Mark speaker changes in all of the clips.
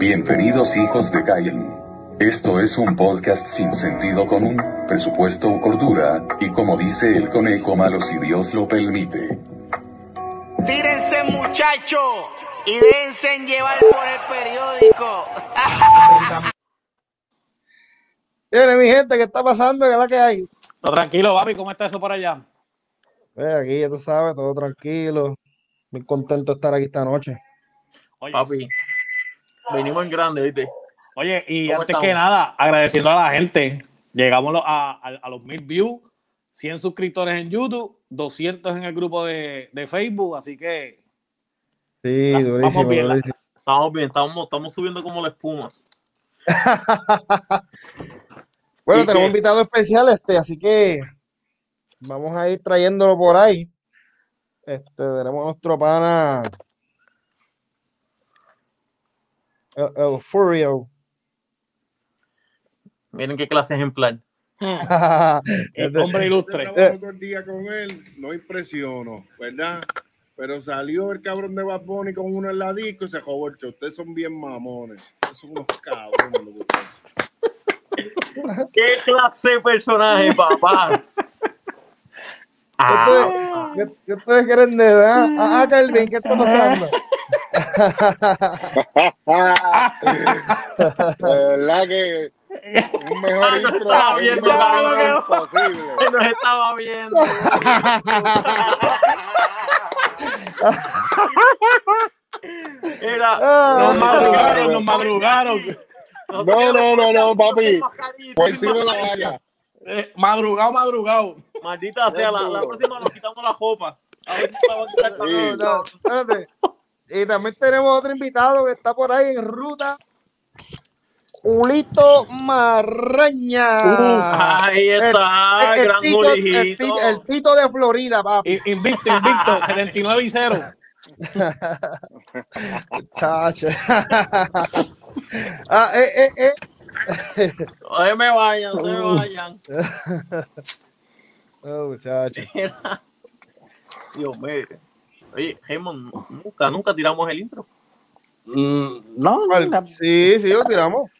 Speaker 1: Bienvenidos hijos de Cain. Esto es un podcast sin sentido común, presupuesto o cordura, y como dice el conejo malo si Dios lo permite.
Speaker 2: Tírense muchachos y déjense llevar por el periódico.
Speaker 3: Miren, mi gente, ¿qué está pasando? ¿Qué es la que hay?
Speaker 4: No, tranquilo, papi, ¿cómo está eso por allá?
Speaker 3: Aquí, ya tú sabes, todo tranquilo. Muy contento de estar aquí esta noche.
Speaker 4: Oye,
Speaker 5: Papi, venimos en grande, ¿viste?
Speaker 4: oye y
Speaker 5: ¿Cómo
Speaker 4: antes
Speaker 5: estamos?
Speaker 4: que nada, agradeciendo a la gente. Llegamos a, a- a los mil views, 100 suscriptores en YouTube, 200 en el grupo de, de Facebook, así que
Speaker 3: Sí,
Speaker 4: Vamos
Speaker 3: durísimo,
Speaker 4: bien.
Speaker 5: Estamos bien, estamos, estamos subiendo como la espuma.
Speaker 3: Bueno,
Speaker 5: ¿Y
Speaker 3: tenemos
Speaker 5: qué?
Speaker 3: invitado especial, este, así que vamos a ir trayéndolo por ahí. Este, tenemos a nuestro pana el, el Furio.
Speaker 5: Miren qué clase ejemplar.
Speaker 4: eh, hombre ilustre.
Speaker 6: Todo el día con él, no impresiono, ¿verdad? Pero salió el cabrón de Bad Bunny con uno en la disco y se jodó el show. Ustedes son bien mamones. Ustedes son unos cabrones.
Speaker 5: ¿Qué clase de personaje, papá?
Speaker 3: ¿Qué, qué- qué ustedes quieren de edad? Ah, ah, Calvin, ¿qué está pasando?
Speaker 7: Verdad que un mejor
Speaker 5: Ah, no
Speaker 7: intro,
Speaker 5: viendo, no.
Speaker 7: imposible.
Speaker 5: Que nos estaba viendo. Era.
Speaker 3: Ah,
Speaker 4: Nos madrugaron, nos madrugaron.
Speaker 7: No, no, no, no, papi. Por de la valla.
Speaker 4: Eh, madrugado, madrugado.
Speaker 5: Maldita sea, la, la próxima nos quitamos la copa. A ver si vamos a quitar.
Speaker 3: Y también tenemos otro invitado que está por ahí en ruta. Julito Marraña.
Speaker 5: Ahí está,
Speaker 3: el,
Speaker 5: gran
Speaker 3: tito, el, tito, el Tito de Florida, papi.
Speaker 4: Invicto, invicto, 79 y 0.
Speaker 3: Chacho. ah, eh, eh, eh.
Speaker 5: No se me vayan, no se me vayan.
Speaker 3: Oh, muchacho.
Speaker 5: Dios mío. Oye, Raymond, nunca, nunca tiramos el intro.
Speaker 4: Mm, no,
Speaker 3: ¿Cuál?
Speaker 4: no,
Speaker 3: Sí, sí, lo tiramos.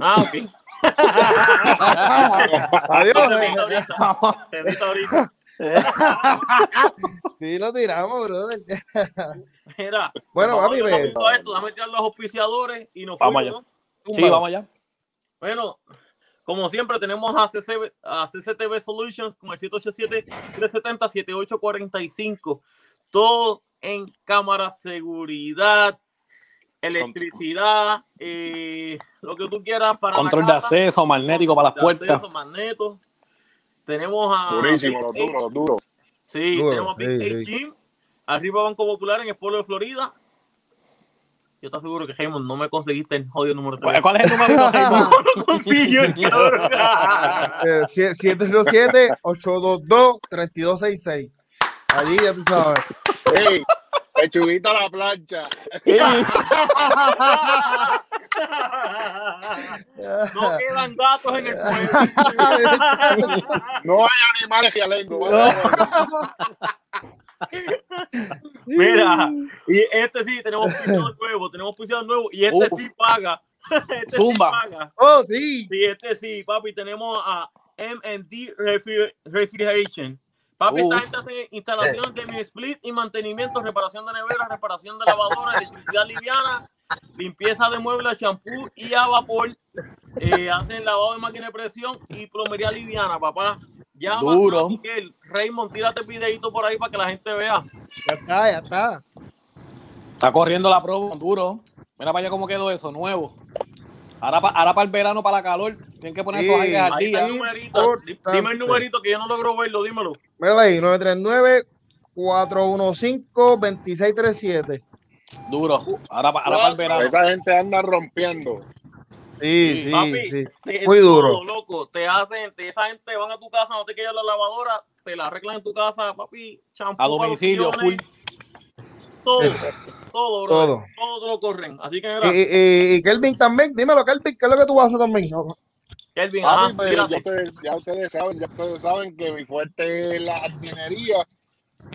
Speaker 5: Ah, ok.
Speaker 3: Adiós.
Speaker 5: Te
Speaker 3: eh.
Speaker 5: ahorita. Ahorita.
Speaker 3: Sí, lo tiramos, brother.
Speaker 5: Mira,
Speaker 3: Bueno,
Speaker 5: vamos
Speaker 3: papi,
Speaker 5: a esto, Déjame tirar los auspiciadores y nos
Speaker 4: Vamos
Speaker 5: fuimos,
Speaker 4: allá.
Speaker 5: ¿no?
Speaker 4: Sí, vamos allá.
Speaker 5: Bueno, como siempre, tenemos a, CCB a CCTV Solutions con el 787-370-7845. Todo en cámara, seguridad, electricidad, eh, lo que tú quieras para la
Speaker 4: Control de
Speaker 5: casa,
Speaker 4: acceso, magnético para las
Speaker 5: de
Speaker 4: puertas.
Speaker 5: acceso, magnetos. Tenemos a
Speaker 7: Durísimo, los duros, los duros.
Speaker 5: Sí,
Speaker 3: Duro,
Speaker 5: tenemos a Big Eight
Speaker 3: sí.
Speaker 5: Gym, arriba Banco Popular en el pueblo de Florida. Yo te aseguro que Raymond no me conseguiste el jodido número
Speaker 4: ¿Cuál
Speaker 5: 3.
Speaker 4: cuál es el número? Raymond?
Speaker 5: No consiguió el cabrón.
Speaker 3: Eh, sie- 707-822-3266. Allí ya tú sabes.
Speaker 7: Ey, a la plancha.
Speaker 5: No quedan gatos en el pueblo.
Speaker 7: No hay animales que alengo.
Speaker 5: Mira, y este sí, tenemos piso nuevo, tenemos piso nuevo, y este
Speaker 4: Uf.
Speaker 5: sí paga. Este
Speaker 4: Zumba.
Speaker 5: sí paga.
Speaker 3: Oh, sí.
Speaker 5: Sí, este sí, papi, tenemos a MD Refri- Refrigeration. Papi, esta
Speaker 4: Uf.
Speaker 5: gente hace instalación de mini split y mantenimiento, reparación de neveras, reparación de lavadoras, electricidad liviana, limpieza de muebles, champú y a vapor. Eh, hacen lavado de máquina de presión y plomería liviana, papá. Llama
Speaker 4: Duro.
Speaker 5: a Miguel. Raymond, tírate videito por ahí para que la gente vea.
Speaker 3: Ya está, ya está.
Speaker 4: Está corriendo la promo, duro. Mira para allá cómo quedó eso, nuevo. Ahora para el verano, para la calor, tienen que poner esos
Speaker 3: Sí.
Speaker 4: aires al
Speaker 5: Ahí está
Speaker 4: día.
Speaker 5: el numerito. Di- Dime el numerito que yo no logro verlo, dímelo.
Speaker 3: Mira ahí, 939-415-2637.
Speaker 4: Duro. Ahora, pa- ahora para el verano.
Speaker 7: Esa gente anda rompiendo.
Speaker 3: Sí, sí,
Speaker 5: papi,
Speaker 3: sí.
Speaker 5: te-
Speaker 3: Muy
Speaker 5: todo,
Speaker 3: duro.
Speaker 5: loco. Te hacen, te- esa gente van a tu casa, no te queda la lavadora, te la arreglan en tu casa, papi, champú.
Speaker 4: A domicilio,
Speaker 5: sillones, Todo, todo, bro.
Speaker 3: Todo.
Speaker 5: Todo. lo corren. Así que mira,
Speaker 3: y, y- y Kelvin también, dímelo, Kelvin, ¿qué es lo que tú vas a hacer también?
Speaker 5: Kelvin, ajá,
Speaker 7: pues, ya, ustedes, ya ustedes saben, ya ustedes saben que mi fuerte es la jardinería,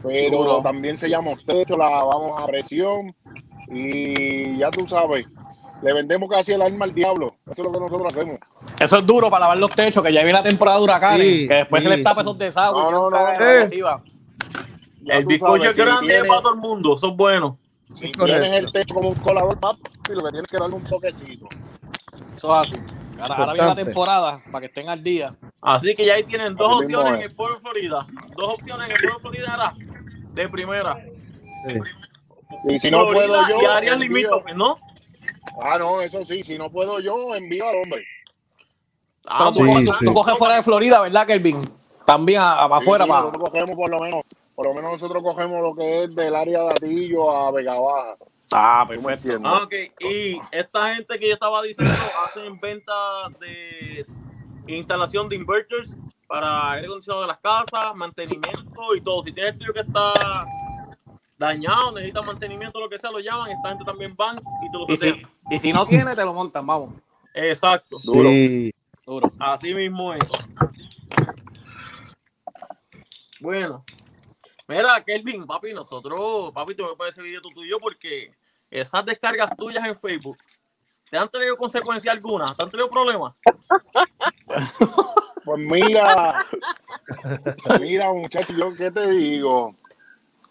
Speaker 7: pero
Speaker 4: Duro.
Speaker 7: también sellamos techo, la lavamos a presión y ya tú sabes, le vendemos casi el alma al diablo. Eso es lo que nosotros hacemos.
Speaker 4: Eso es duro para lavar los techos, que ya viene la temporada de huracanes,
Speaker 3: Sí,
Speaker 4: que después se les tapa
Speaker 3: sí.
Speaker 4: esos desagües.
Speaker 7: No, no, no,
Speaker 4: cagan
Speaker 7: no.
Speaker 4: arriba.
Speaker 7: Ya
Speaker 5: El
Speaker 7: tú
Speaker 5: bizcocho
Speaker 7: sabes,
Speaker 5: es
Speaker 7: si
Speaker 5: grande
Speaker 7: tienes-
Speaker 5: para todo el mundo. Eso es bueno.
Speaker 7: Si tienes el techo como un colador, papi, lo que tienes que darle un toquecito.
Speaker 4: Eso es así. Ahora, ahora viene la temporada para que estén al día.
Speaker 5: Así que ya ahí tienen dos
Speaker 7: Así
Speaker 5: opciones
Speaker 7: es.
Speaker 5: en el pueblo de Florida. Dos opciones en el pueblo de Florida era de primera.
Speaker 3: Sí.
Speaker 7: Y si no
Speaker 5: Florida
Speaker 7: puedo yo.
Speaker 5: y áreas limítrofes, ¿no?
Speaker 7: Ah, no, eso sí. Si no puedo yo, envío al hombre.
Speaker 5: Ah,
Speaker 3: Sí,
Speaker 5: bueno,
Speaker 3: sí.
Speaker 4: Tú coges fuera de Florida, ¿verdad, Kelvin? También a- a- para
Speaker 7: Sí,
Speaker 4: afuera,
Speaker 7: sí,
Speaker 4: para.
Speaker 7: Nosotros cogemos por lo menos, por lo menos nosotros cogemos lo que es del área de Atillo a Vega Baja.
Speaker 4: Ah,
Speaker 7: ¿Tú me
Speaker 4: perfecto.
Speaker 7: entiendes?
Speaker 5: Ah, ok. Y esta gente que yo estaba diciendo hacen venta de instalación de inverters para aire acondicionado de las casas, mantenimiento y todo. Si tienes el tuyo que está dañado, necesita mantenimiento, lo que sea, lo llaman. Esta gente también van y te lo
Speaker 4: Y si, y si no tiene, te lo montan, vamos.
Speaker 5: Exacto.
Speaker 3: Sí.
Speaker 4: Duro.
Speaker 5: Así mismo es. Bueno. Mira, Kelvin, papi, nosotros, papi, tú me pones ese video tú y yo porque esas descargas tuyas en Facebook, ¿te han tenido consecuencia alguna? ¿Te han tenido problemas?
Speaker 7: Pues mira, mira muchachos, yo qué te digo.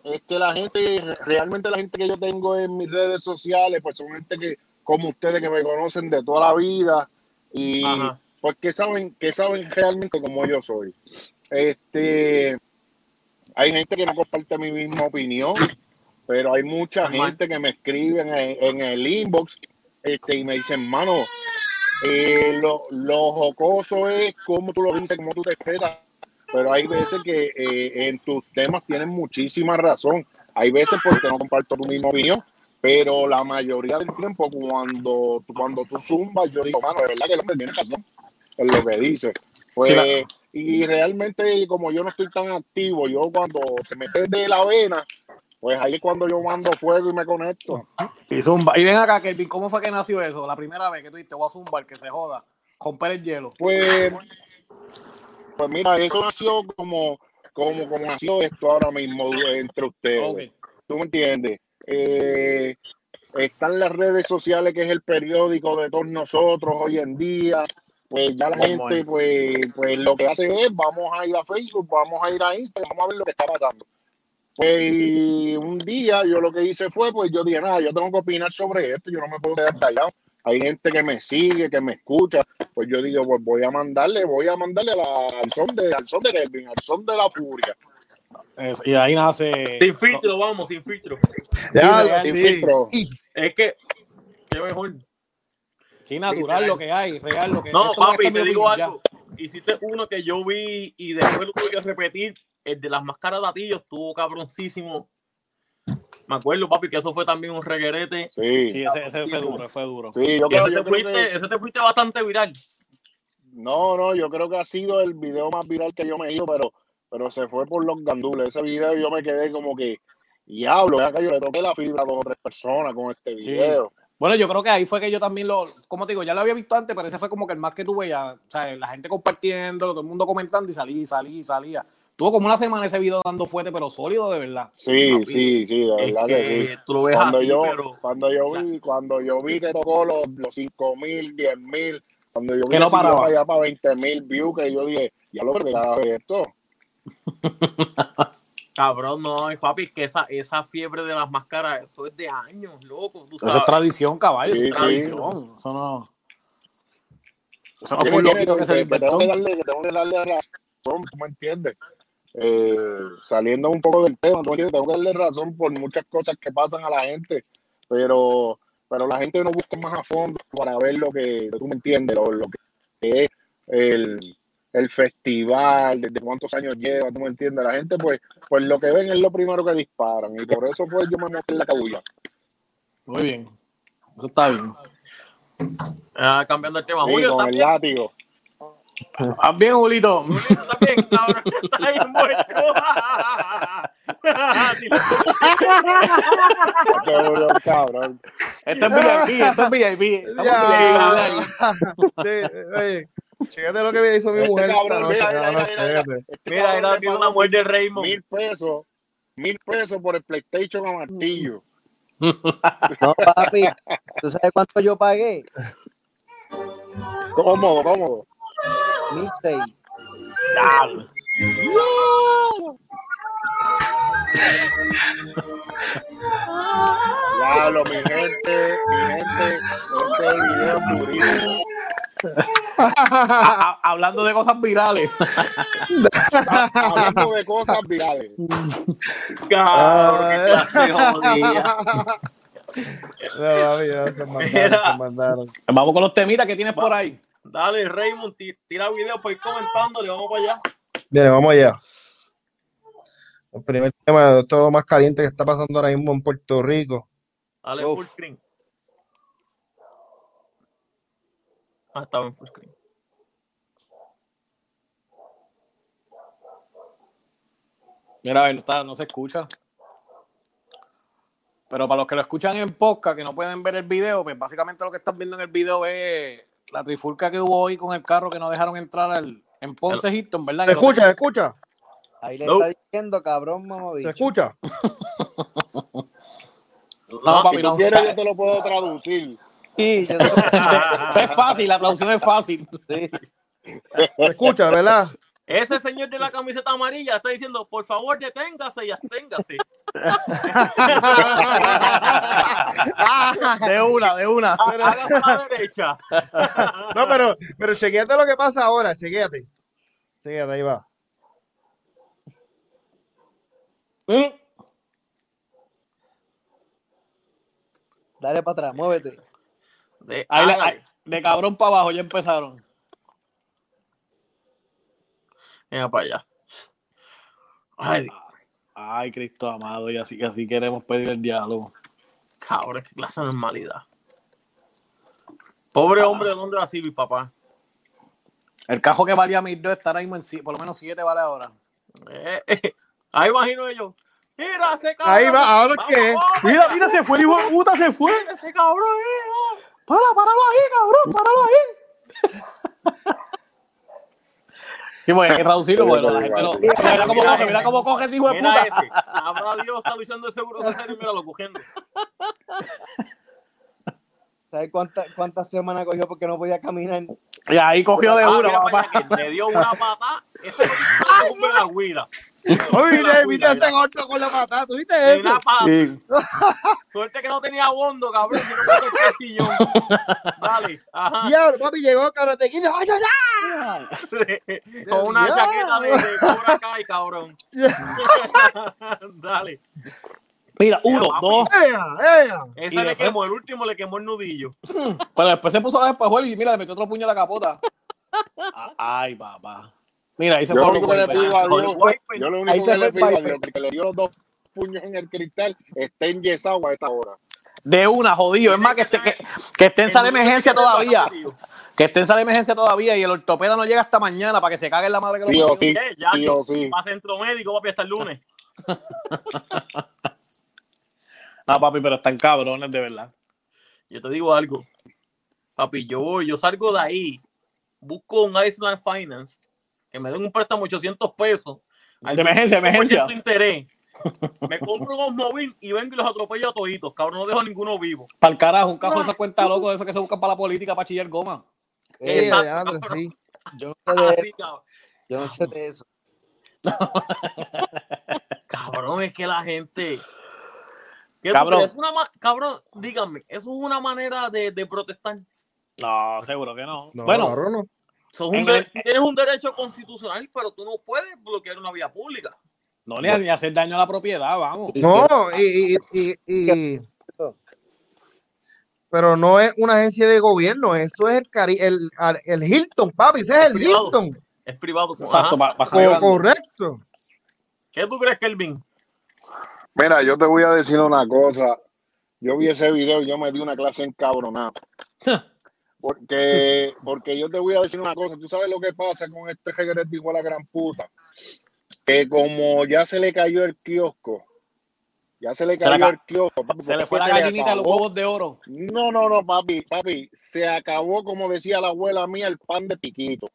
Speaker 7: Es que la gente, realmente la gente que yo tengo en mis redes sociales, pues son gente que, como ustedes, que me conocen de toda la vida y
Speaker 5: Ajá.
Speaker 7: pues que saben, que saben realmente como yo soy. Este, hay gente que no comparte mi misma opinión, pero hay mucha gente que me escribe en, en el inbox este, y me dicen, mano, eh, lo, lo jocoso es cómo tú lo dices, cómo tú te expresas, pero hay veces que eh, en tus temas tienes muchísima razón. Hay veces porque no comparto tu misma opinión, pero la mayoría del tiempo cuando, cuando tú zumbas, yo digo, mano, de verdad que el hombre tiene razón en lo que dice. Pues,
Speaker 4: Sí, la-
Speaker 7: y realmente como yo no estoy tan activo, yo cuando se me de la vena, pues ahí es cuando yo mando fuego y me conecto.
Speaker 4: Y zumba. Y ven acá, Kelvin, ¿cómo fue que nació eso? La primera vez que tú dijiste, voy a zumbar, que se joda. Romper el hielo.
Speaker 7: Pues, pues mira, eso nació como, como, como nació esto ahora mismo entre ustedes. ¿Tú me entiendes? Eh, están las redes sociales, que es el periódico de todos nosotros hoy en día. Pues ya la gente, pues, pues lo que hace es, vamos a ir a Facebook, vamos a ir a Instagram, vamos a ver lo que está pasando. Pues un día yo lo que hice fue, pues yo dije, nada, yo tengo que opinar sobre esto, yo no me puedo quedar callado. Hay gente que me sigue, que me escucha, pues yo digo, pues voy a mandarle, voy a mandarle la- al son de, al son de Kelvin, al son de la furia.
Speaker 4: Y ahí nace.
Speaker 5: Sin filtro, vamos, sin filtro.
Speaker 3: Ya, sí,
Speaker 7: sin filtro.
Speaker 3: sí.
Speaker 5: Es que, qué mejor.
Speaker 4: Sí, natural lo que hay, real lo que
Speaker 5: No, papi, te digo
Speaker 4: ya.
Speaker 5: algo. Hiciste uno que yo vi y después lo tuve que repetir. El de las máscaras de atillo estuvo cabroncísimo. Me acuerdo, papi, que eso fue también un reguerete.
Speaker 7: Sí,
Speaker 4: Sí, ese, ese fue duro, fue duro.
Speaker 7: sí, yo creo,
Speaker 5: ese
Speaker 7: yo
Speaker 5: te,
Speaker 7: creo
Speaker 5: fuiste,
Speaker 7: que,
Speaker 5: ese te fuiste bastante viral.
Speaker 7: no, no, yo creo que ha sido el video más viral que yo me he ido, pero, pero se fue por los gandules. Ese video yo me quedé como que, diablo, ya que yo le toqué la fibra a dos o tres personas con este
Speaker 4: Sí. Bueno, yo creo que ahí fue que yo también lo, como te digo, ya lo había visto antes, pero ese fue como que el más que tuve ya, o sea, la gente compartiendo, todo el mundo comentando y salí, salí, salía. Tuvo como una semana ese video dando fuerte, pero sólido de verdad.
Speaker 7: Sí,
Speaker 5: Papi,
Speaker 7: sí, sí, de
Speaker 5: Es
Speaker 7: verdad que,
Speaker 5: que
Speaker 7: sí.
Speaker 5: tú lo ves
Speaker 7: Cuando
Speaker 5: así,
Speaker 7: yo,
Speaker 5: pero
Speaker 7: cuando yo vi, cuando yo vi que tocó los, los 5 mil, 10 mil, cuando yo vi
Speaker 4: Que no paraba.
Speaker 7: allá para 20 mil views, que yo dije, ya lo que esto.
Speaker 5: cabrón, no, papi, que esa, esa fiebre de las máscaras, eso es de años, loco. Tú
Speaker 4: Eso es tradición, caballo,
Speaker 7: Sí,
Speaker 4: es
Speaker 7: sí.
Speaker 4: tradición. Eso no. Eso no fue un loquito que
Speaker 7: que- tengo
Speaker 4: inventó.
Speaker 7: que darle, que tengo que darle razón, tú me entiendes. Eh, saliendo un poco del tema, tú tengo que darle razón por muchas cosas que pasan a la gente, pero, pero la gente no busca más a fondo para ver lo que, tú me entiendes, lo, lo que es el, el festival, desde cuántos años lleva, tú me entiendes. La gente, pues, pues lo que ven es lo primero que disparan, y por eso pues yo me monté en la cabulla.
Speaker 4: Muy bien. Eso está bien.
Speaker 5: Ah, cambiando el tema.
Speaker 7: Sí,
Speaker 5: Julio,
Speaker 7: con el
Speaker 5: ¿estás bien?
Speaker 7: látigo.
Speaker 4: Ah, bien, Julito.
Speaker 5: ¿estás bien? Cabrón, está ahí muerto.
Speaker 7: Es un cabrón.
Speaker 4: Este es VIP, este es VIP. Estamos
Speaker 3: Ya. Sí, oye, Chécate lo que me hizo mi
Speaker 7: Este
Speaker 3: mujer
Speaker 7: cabrón,
Speaker 3: noche.
Speaker 7: mira, mira, mira, mira. Este
Speaker 5: Mira, tiene la muerte de Raymond.
Speaker 7: Mil pesos, mil pesos por el PlayStation a martillo.
Speaker 8: No, papi, ¿tú sabes cuánto yo pagué?
Speaker 7: Cómodo, cómodo.
Speaker 8: Mil seis.
Speaker 4: Diablo.
Speaker 7: Diablo, mi gente, mi gente, este video es durísimo.
Speaker 4: A- a- hablando de cosas virales.
Speaker 7: Hablando de cosas virales.
Speaker 5: Cabrón, qué clase jodida.
Speaker 3: No, mandaron,
Speaker 5: Mira.
Speaker 3: se mandaron.
Speaker 4: Vamos con los temitas que tienes por ahí.
Speaker 5: Dale, Raymond, ti- tira video para ir comentándole, vamos para allá.
Speaker 3: Bien, vamos allá. El primer tema, de todo más caliente que está pasando ahora mismo en Puerto Rico.
Speaker 5: Dale
Speaker 4: Uf.
Speaker 5: full screen. Ah, estaba en full screen.
Speaker 4: Mira, a ver, está, no se escucha. Pero para los que lo escuchan en podcast, que no pueden ver el video, pues básicamente lo que están viendo en el video es la trifulca que hubo hoy con el carro que no dejaron entrar al, en Ponce Hilton, ¿verdad?
Speaker 3: ¿Se
Speaker 4: Que no
Speaker 3: escucha? ¿Se escucha?
Speaker 8: Ahí le está diciendo, cabrón,
Speaker 3: ¿Se
Speaker 8: mamabicho.
Speaker 3: escucha?
Speaker 4: No, papi,
Speaker 7: Si
Speaker 4: no.
Speaker 7: quieres, yo te lo puedo traducir.
Speaker 8: Sí, yo
Speaker 4: es fácil, la traducción es fácil.
Speaker 8: sí.
Speaker 3: ¿Se escucha, verdad?
Speaker 5: Ese señor de la camiseta amarilla está diciendo, por favor, deténgase y absténgase.
Speaker 4: De una, de una.
Speaker 5: A la derecha.
Speaker 3: No, pero, pero chequéate lo que pasa ahora, chequéate. Chequéate, ahí va.
Speaker 4: ¿Mm?
Speaker 8: Dale para atrás, muévete.
Speaker 5: De,
Speaker 4: Ahí la-
Speaker 5: hágale.
Speaker 4: ahí- de cabrón para abajo ya empezaron.
Speaker 5: Mira para allá. Ay,
Speaker 4: Ay, Cristo amado, y así, así queremos pedir el diálogo.
Speaker 5: cabrón, qué clase de normalidad. Pobre hombre de Londres así, mi papá.
Speaker 4: El cajo que valía mil dos estará mismo en por lo menos siete vale ahora.
Speaker 5: Eh, eh, ahí imagino yo. Mira ese cabrón.
Speaker 3: Ahí va, ¿ahora qué?
Speaker 4: Mira, mira, se fue el hijo de puta, se fue.
Speaker 5: mira ese cabrón. mira.
Speaker 4: Para, páralo ahí, cabrón, páralo ahí. Sí, pues hay que traducirlo, porque la gente lo. Mira cómo coge, mira cómo coge ese hijo de
Speaker 5: Mira
Speaker 4: puta.
Speaker 5: ese. Sabrá Dios, está luchando de seguro social y mira lo cogiendo.
Speaker 8: ¿Sabes cuántas cuántas semanas cogió porque no podía caminar?
Speaker 4: Y ahí cogió de
Speaker 5: Ah,
Speaker 4: uno,
Speaker 5: mira para
Speaker 4: papá.
Speaker 5: le dio una patada. Eso que la huila.
Speaker 3: Oye, viste, ese gordo con la patada, ¿tú viste eso?
Speaker 5: Patada.
Speaker 4: Sí.
Speaker 5: Suerte que no tenía bondo, cabrón. Si no puedo el sillón. Dale. Ajá.
Speaker 3: Diablo, papi, llegó Karate Kid. ¡Ay, ay,
Speaker 5: Con una chaqueta de, de Cobra Kai, cabrón. Dale.
Speaker 4: Mira, uno, dos.
Speaker 3: ay! ¡Ea, ea!
Speaker 5: Ese
Speaker 4: Y
Speaker 5: le quemó, el último le quemó el nudillo.
Speaker 4: Pero después se puso a la espejuela y mira, le metió otro puño a la capota. Ah, Ay, papá. Mira, ahí se
Speaker 7: Yo
Speaker 4: fue
Speaker 7: lo
Speaker 4: otro
Speaker 7: único que le
Speaker 4: golpe.
Speaker 7: pido a
Speaker 5: Joder,
Speaker 7: Dios,
Speaker 5: guay,
Speaker 7: yo lo único que le pido a. Dios, que le dio los dos puños en el cristal, esté enyesado a esta hora.
Speaker 4: De una, jodido. Es más, que esté, que, que esté en sala de emergencia todavía. Que esté en sala de emergencia todavía y el ortopeda no llega hasta mañana para que se cague en la madre que
Speaker 7: Sí
Speaker 4: lo
Speaker 7: o sí,
Speaker 5: Eh, ya,
Speaker 7: sí o sí.
Speaker 5: Para centro médico, papi, hasta el lunes.
Speaker 4: Ah, papi, pero están cabrones, de verdad.
Speaker 5: Yo te digo algo. Papi, yo voy, yo salgo de ahí, busco un Island Finance, que me den un préstamo de 800 pesos. al
Speaker 4: De emergencia,
Speaker 5: 25%
Speaker 4: emergencia.
Speaker 5: interés. Me compro unos móviles y vengo y los atropello a toditos. Cabrón, no dejo a ninguno vivo.
Speaker 4: Para el carajo, un cajo de esa cuenta loco de esos que se buscan para la política para chillar goma.
Speaker 8: Yo no sé de
Speaker 5: Así,
Speaker 8: eso.
Speaker 5: cabrón.
Speaker 8: Yo no sé de eso.
Speaker 5: Cabrón, es que la gente. ¿Qué tú
Speaker 4: Cabrón.
Speaker 5: crees? Es una ma- cabrón, díganme, eso es una manera de, de protestar.
Speaker 4: No, seguro que no.
Speaker 3: No,
Speaker 4: bueno,
Speaker 3: cabrón, no.
Speaker 5: Un
Speaker 4: el-
Speaker 5: Tienes un derecho constitucional, pero tú no puedes bloquear una vía pública.
Speaker 4: no ni, ni hacer daño a la propiedad, vamos.
Speaker 3: No, y, y, y, y- Pero no es una agencia de gobierno, eso es el, cari el, el Hilton, papi, ese es el
Speaker 5: Privado.
Speaker 3: Hilton.
Speaker 5: Es privado.
Speaker 4: Exacto.
Speaker 3: Co- correcto.
Speaker 5: ¿Qué tú crees, Kelvin?
Speaker 7: Mira, yo te voy a decir una cosa. Yo vi ese video y yo me di una clase encabronada. Porque, porque yo te voy a decir una cosa. Tú sabes lo que pasa con este regreso de igual a la gran puta. Que como ya se le cayó el kiosco, ya se le
Speaker 4: Se le
Speaker 7: cayó
Speaker 4: ca-
Speaker 7: el kiosco. papi,
Speaker 4: Se le fue la
Speaker 7: se
Speaker 4: gallinita de los huevos de oro.
Speaker 7: No, no, no, papi, papi. Se acabó, como decía la abuela mía, el pan de piquito.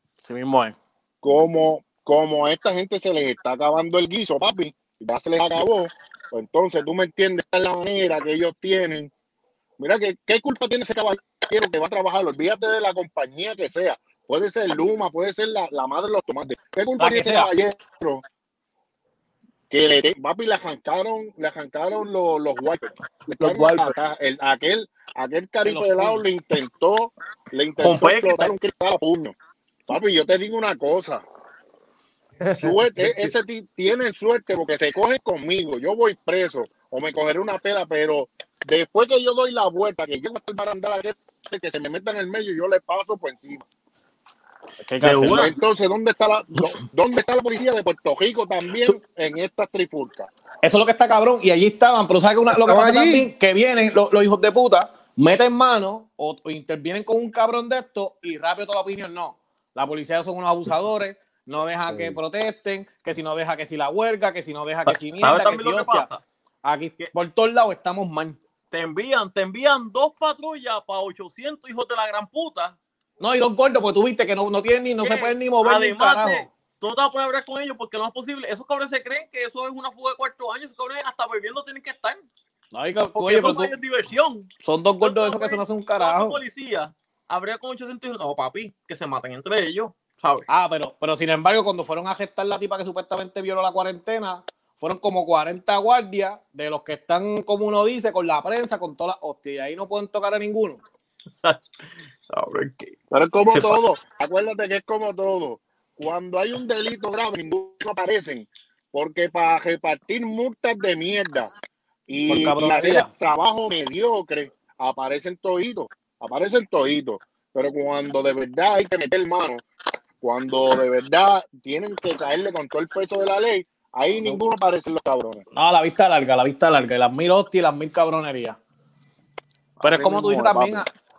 Speaker 4: Sí mismo es.
Speaker 7: como, como a esta gente se les está acabando el guiso, papi, ya se les acabó, Pues entonces, tú me entiendes, esta es la manera que ellos tienen. Mira, que, ¿qué culpa tiene ese caballero que va a trabajar? Olvídate de la compañía que sea. Puede ser Luma, puede ser la, la madre de los tomates. ¿Qué culpa tiene ese
Speaker 4: sea.
Speaker 7: caballero? Que le, papi, le arrancaron, le arrancaron los, los wipers.
Speaker 4: Los wipers.
Speaker 7: El- aquel, aquel caripelado
Speaker 4: puños.
Speaker 7: le intentó, le intentó explotar un cristal a puño. Papi, yo te digo una cosa. Suerte, ese ti- tienen suerte porque se cogen conmigo. Yo voy preso o me cogeré una pela, pero después que yo doy la vuelta, que llego hasta el barandal que se me meta en el medio, yo le paso por encima. Entonces, ¿dónde está la, dó- dónde está la policía de Puerto Rico también en estas trifulcas?
Speaker 4: Eso es lo que está cabrón. Y allí estaban. Pero ¿sabes qué una- lo que pasa
Speaker 3: allí.
Speaker 4: también? Que vienen los, los hijos de puta, meten mano o, o intervienen con un cabrón de esto y rápido toda la opinión. No. La policía son unos abusadores. No deja que protesten. Que si no deja que si la huelga. Que si no deja que si mierda.
Speaker 5: ¿Sabes
Speaker 4: Que si
Speaker 5: lo que
Speaker 4: hostia.
Speaker 5: pasa?
Speaker 4: Aquí por todos lados estamos mal.
Speaker 5: Te envían, te envían dos patrullas para 800 hijos de la gran puta.
Speaker 4: No, y dos gordos, porque tú viste que no, no tienen ni, no se pueden ni mover ni
Speaker 5: Además
Speaker 4: carajo.
Speaker 5: de, tú no te vas a poder hablar con ellos porque no es posible. Esos cabrones se creen que eso es una fuga de cuarto año. Esos cabrones hasta bebiendo tienen que estar.
Speaker 4: No, y que-
Speaker 5: Porque
Speaker 4: oye,
Speaker 5: eso no es diversión.
Speaker 4: son dos gordos de esos que se no hacen un
Speaker 5: ¿cuántos
Speaker 4: carajo.
Speaker 5: policías habría con 800 hijos? No, papi, que se maten entre ellos, ¿sabes?
Speaker 4: Ah, pero, pero sin embargo, cuando fueron a gestar la tipa que supuestamente violó la cuarentena, fueron como 40 guardias de los que están, como uno dice, con la prensa, con todas las hostias. Y ahí no pueden tocar a ninguno.
Speaker 7: Pero es como todo. Acuérdate que es como todo. Cuando hay un delito grave, ninguno aparecen. Porque para repartir multas de mierda y, hacer trabajo mediocre, aparecen toditos. Aparecen toditos. Pero cuando de verdad hay que meter mano, cuando de verdad tienen que caerle con todo el peso de la ley, ahí ninguno aparecen los cabrones.
Speaker 4: No, la vista larga, la vista larga. Y las mil hostias y las mil cabronerías. Pero es como tú dices también,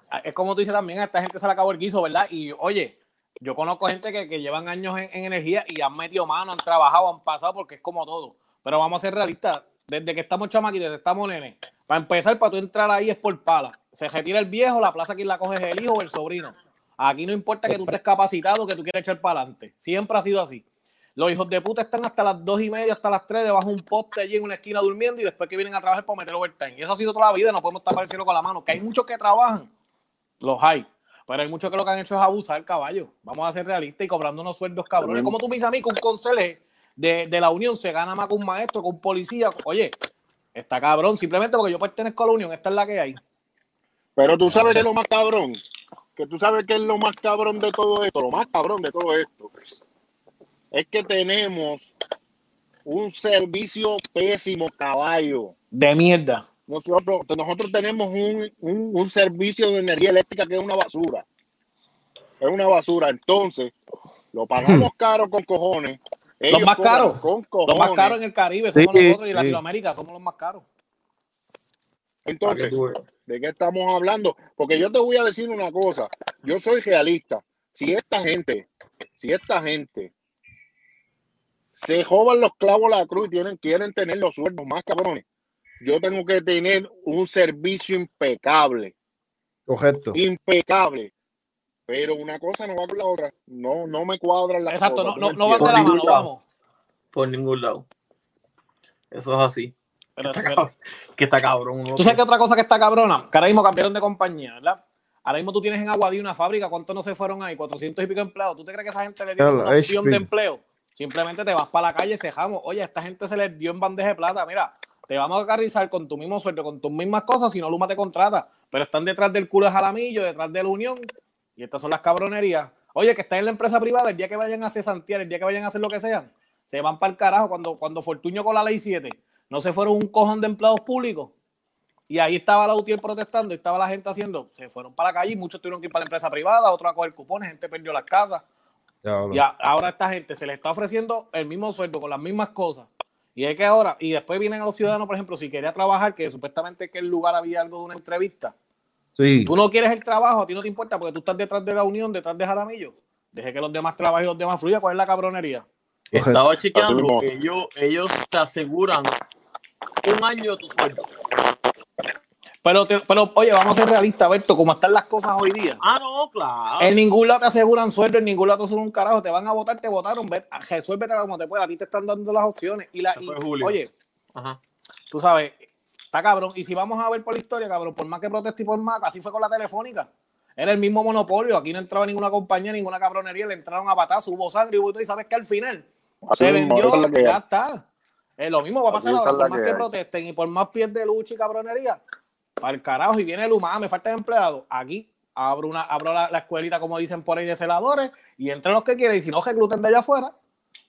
Speaker 4: a- es como tú dices también, a esta gente se le acabó el guiso, ¿verdad? Y oye, yo conozco gente que, que llevan años en, en energía y han metido mano, han trabajado, han pasado, porque es como todo. Pero vamos a ser realistas, desde que estamos chamaquitos, desde que estamos nenes, para empezar, para tú entrar ahí es por pala. Se retira el viejo, la plaza quien la coge es el hijo o el sobrino. Aquí no importa que tú estés capacitado, que tú quieras echar para adelante. Siempre ha sido así. Los hijos de puta están hasta las dos y media, hasta las tres, debajo de un poste allí en una esquina durmiendo y después que vienen a trabajar para meter overtime. Y eso ha sido toda la vida, no podemos tapar el cielo con la mano. Que hay muchos que trabajan, los hay. Pero hay muchos que lo que han hecho es abusar, caballo. Vamos a ser realistas y cobrando unos sueldos cabrones. Como tú me dices a mí que un conserje de, de la Unión se gana más que un maestro, que un policía. Oye, está cabrón, simplemente porque yo pertenezco a la Unión, esta es la que hay.
Speaker 7: Pero tú sabes que es lo más cabrón. Que tú sabes que es lo más cabrón de todo esto. Lo más cabrón de todo esto. Es que tenemos un servicio pésimo, caballo.
Speaker 4: De mierda.
Speaker 7: Nosotros, nosotros tenemos un, un, un servicio de energía eléctrica que es una basura. Es una basura. Entonces, lo pagamos caro con cojones.
Speaker 4: Los más caros.
Speaker 7: Con
Speaker 4: Los más caros en el Caribe
Speaker 3: Sí,
Speaker 4: somos nosotros y en
Speaker 3: sí.
Speaker 4: Latinoamérica somos los más caros.
Speaker 7: Entonces, ¿de qué estamos hablando? Porque yo te voy a decir una cosa. Yo soy realista. Si esta gente, si esta gente se joban los clavos a la cruz y tienen, quieren tener los sueldos más cabrones, yo tengo que tener un servicio impecable.
Speaker 3: Correcto.
Speaker 7: Impecable. Pero una cosa no va con la otra. No, no me cuadran las
Speaker 4: Exacto, no,
Speaker 7: cosas.
Speaker 4: no,
Speaker 7: ¿tú me
Speaker 4: no van de la mano,
Speaker 5: lado.
Speaker 4: vamos.
Speaker 5: Por ningún lado. Eso es así.
Speaker 4: Pero,
Speaker 5: Está
Speaker 4: pero-
Speaker 5: que está cabrón.
Speaker 4: Tú sabes que otra cosa que está cabrona, que ahora mismo cambiaron de compañía, ¿verdad? Ahora mismo tú tienes en Aguadí una fábrica, ¿cuántos no se fueron ahí? 400 y pico empleados. ¿Tú te crees que esa gente le dio una opción
Speaker 3: HP.
Speaker 4: de empleo? Simplemente te vas para la calle, cejamos. Oye, esta gente se les dio en bandeja de plata. Mira, te vamos a carrizar con tu mismo sueldo, con tus mismas cosas, si no Luma te contrata. Pero están detrás del culo de Jalamillo, detrás de la Unión. Y estas son las cabronerías. Oye, que están en la empresa privada, el día que vayan a cesantear, el día que vayan a hacer lo que sean, se van para el carajo cuando, cuando Fortuño con la ley 7 no se fueron un cojón de empleados públicos. Y ahí estaba la UTIER protestando y estaba la gente haciendo, se fueron para la calle y muchos tuvieron que ir para la empresa privada, otros a coger cupones, gente perdió las casas. Y a- ahora a esta gente se le está ofreciendo el mismo sueldo con las mismas cosas. Y es que ahora, y después vienen a los ciudadanos, por ejemplo, si quería trabajar, que supuestamente que el lugar había algo de una entrevista.
Speaker 3: Sí.
Speaker 4: Tú no quieres el trabajo, a ti no te importa porque tú estás detrás de la unión, detrás de Jaramillo. Deje que los demás trabajen y los demás fluyan. ¿Cuál es la cabronería?
Speaker 5: Estaba chequeando que ellos, ellos te aseguran un año de tu sueldo.
Speaker 4: Pero, te- pero oye, vamos a ser realistas, Berto, como están las cosas hoy día.
Speaker 5: Ah, no, claro.
Speaker 4: En ningún lado te aseguran sueldo, en ningún lado te aseguran un carajo. Te van a votar, te votaron. Ve, resuélvete como te pueda. A ti te están dando las opciones. Y la, y- oye,
Speaker 5: Ajá.
Speaker 4: tú sabes, está cabrón. Y si vamos a ver por la historia, cabrón, por más que proteste y por más, así fue con la telefónica. Era el mismo monopolio, aquí no entraba ninguna compañía, ninguna cabronería, le entraron a patazo, hubo sangre, hubo todo, y sabes que al final
Speaker 7: Así
Speaker 4: se vendió, ya está. Eh, lo mismo va a pasar ahora, por más
Speaker 7: que
Speaker 4: protesten y por más pies de lucha y cabronería, para el carajo, y viene el humano, me falta empleado. Aquí abro, una, abro la, la escuelita, como dicen por ahí, de celadores, y entren los que quieran, y si no, recluten de allá afuera.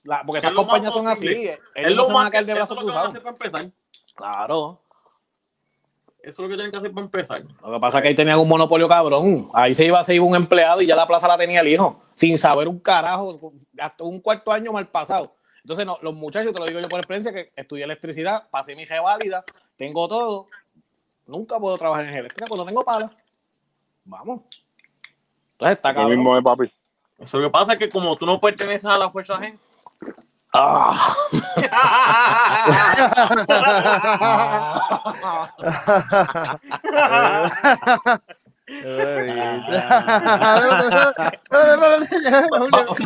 Speaker 4: La- porque
Speaker 5: Es
Speaker 4: esas
Speaker 5: lo más
Speaker 4: compañías son así, eh,
Speaker 5: Es
Speaker 4: ellos no
Speaker 5: lo
Speaker 4: se van a
Speaker 5: más
Speaker 4: de
Speaker 5: eso
Speaker 4: brazos
Speaker 5: es lo que van a
Speaker 4: cruzados.
Speaker 5: hacer para empezar.
Speaker 4: Claro.
Speaker 5: Eso es lo que tienen que hacer para empezar.
Speaker 4: Lo que pasa es que ahí tenían un monopolio cabrón. Ahí se iba a seguir un empleado y ya la plaza la tenía el hijo, sin saber un carajo, hasta un cuarto año mal pasado. Entonces, no, los muchachos, te lo digo yo por experiencia, que estudié electricidad, pasé mi válida, tengo todo. Nunca puedo trabajar en eléctrica cuando tengo pala. Vamos. Entonces está cabrón.
Speaker 7: mismo es, papi.
Speaker 5: Eso lo que pasa es que como tú no perteneces a la fuerza G,
Speaker 4: Ah.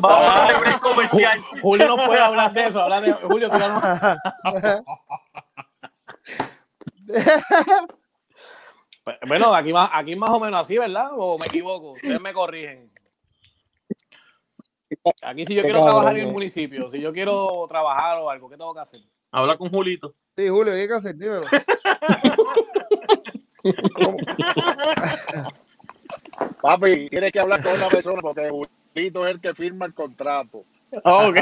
Speaker 5: vamos a darle break comercial.
Speaker 4: Julio no puede hablar de eso. De Julio, tú no- Bueno, aquí, más, aquí más o menos así, ¿verdad? ¿O me equivoco? Ustedes me corrigen. Aquí si yo quiero trabajar en el
Speaker 8: eh.
Speaker 4: municipio, si yo quiero trabajar o algo, ¿qué tengo que hacer?
Speaker 5: Habla con Julito.
Speaker 3: Sí, Julio, ¿qué hay que hacer? Dímelo.
Speaker 7: Papi, tienes que hablar con una persona porque Julito es el que firma el contrato.
Speaker 4: Ok.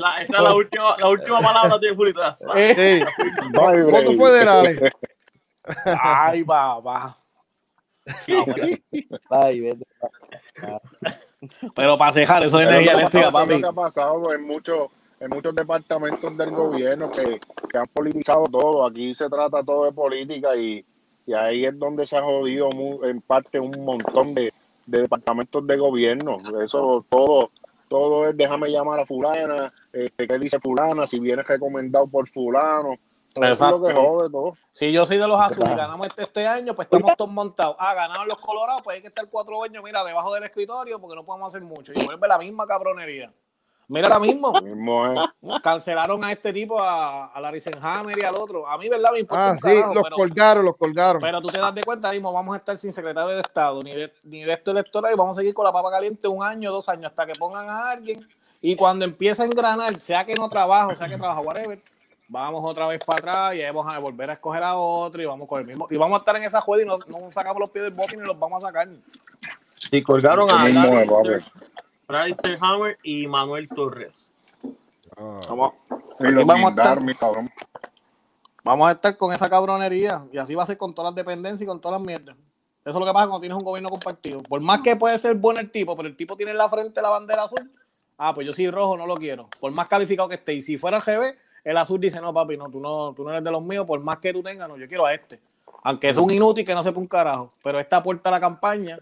Speaker 5: La- esa es la última, la última palabra de Julito.
Speaker 4: Eh,
Speaker 3: Sí,
Speaker 7: hay
Speaker 3: votos
Speaker 7: break.
Speaker 3: federales.
Speaker 4: Ay, papá.
Speaker 8: Ay, vete.
Speaker 4: Pero para cejar, eso es energía
Speaker 7: lo que
Speaker 4: eléctrica, papi.
Speaker 7: Lo que ha pasado en muchos, en muchos departamentos del gobierno que, que han politizado todo. Aquí se trata todo de política y, y ahí es donde se ha jodido mu- en parte un montón de, de departamentos de gobierno. Eso todo, todo es déjame llamar a fulana, este, qué dice fulana, si viene recomendado por fulano. Eso es lo que jode todo.
Speaker 4: Si yo soy de los azules y
Speaker 8: Claro.
Speaker 4: ganamos este, este año, pues estamos todos montados. Ah, ganaron los colorados, pues hay que estar cuatro años, mira, debajo del escritorio porque no podemos hacer mucho. Y vuelve la misma cabronería. Mira ahora mismo,
Speaker 7: es.
Speaker 4: cancelaron a este tipo, a, a Larry Senhammer y al otro. A mí, ¿verdad? Me importa
Speaker 3: Ah,
Speaker 4: un
Speaker 3: sí,
Speaker 4: carajo,
Speaker 3: los
Speaker 4: pero,
Speaker 3: colgaron, los colgaron.
Speaker 4: pero tú te das de cuenta, mismo vamos a estar sin secretario de Estado, ni de, ni de esto electoral, y vamos a seguir con la papa caliente un año, dos años, hasta que pongan a alguien. Y cuando empiece a engranar, sea que no trabaja, o sea que trabaja, whatever, vamos otra vez para atrás y ahí vamos a volver a escoger a otro y vamos con el mismo. Y vamos a estar en esa juega y no, no sacamos los pies del bote ni los vamos a sacar.
Speaker 5: Y colgaron a Larry Larry Hammer y Manuel Torres.
Speaker 3: Ah,
Speaker 4: Vamos,
Speaker 7: Y
Speaker 4: Aquí
Speaker 7: lo
Speaker 4: vamos a estar.
Speaker 7: guindaron, mi cabrón.
Speaker 4: vamos a estar con esa cabronería y así va a ser con todas las dependencias y con todas las mierdas. Eso es lo que pasa cuando tienes un gobierno compartido. Por más que puede ser bueno el tipo, pero el tipo tiene en la frente la bandera azul. Ah, pues yo soy rojo, no lo quiero. Por más calificado que esté. Y si fuera al GB, el azul dice, no, papi, no, tú no, tú no eres de los míos, por más que tú tengas, no, yo quiero a este. Aunque es un inútil que no sepa un carajo. Pero esta aporta a la campaña,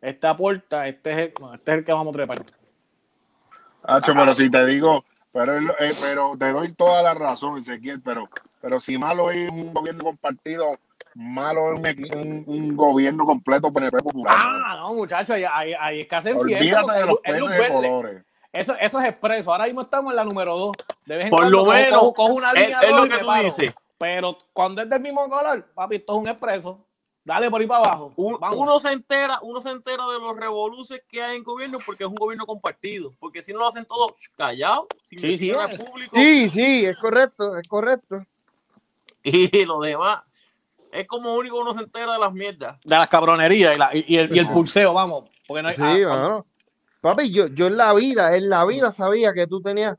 Speaker 4: esta aporta, este es el, este es el que vamos a trepar.
Speaker 7: Hacho, pero si te digo, pero, es lo- eh, pero te doy toda la razón, Ezequiel, pero, pero si malo es un gobierno compartido, malo es un, equi- un- un gobierno completo PNP popular.
Speaker 4: Ah, no, muchachos, ahí, ahí, ahí es que hacen fiesta.
Speaker 7: De
Speaker 4: es
Speaker 7: los
Speaker 4: es
Speaker 7: de colores.
Speaker 4: Eso, eso es expreso. Ahora mismo estamos en la número 2. De vez en
Speaker 5: Por lo menos,
Speaker 4: cojo, cojo una
Speaker 5: es-
Speaker 4: línea
Speaker 5: es lo
Speaker 4: roja y
Speaker 5: que tú
Speaker 4: paro.
Speaker 5: dices.
Speaker 4: Pero cuando es del mismo color, papi, esto es un expreso. Dale por ahí para abajo.
Speaker 5: Un- uno se entera, uno se entera de los revoluces que hay en gobierno porque es un gobierno compartido. Porque si no lo hacen todo callados, sin
Speaker 4: Sí, sí,
Speaker 5: al público
Speaker 3: Sí, sí, es correcto, es correcto.
Speaker 5: y lo demás. Es como único uno se entera de las mierdas.
Speaker 4: De las cabronerías y, la- y- y el, y el pulseo, vamos. Porque no hay,
Speaker 3: Sí,
Speaker 4: ah,
Speaker 3: mano. Papi, yo, yo en la vida, en la vida sabía que tú tenías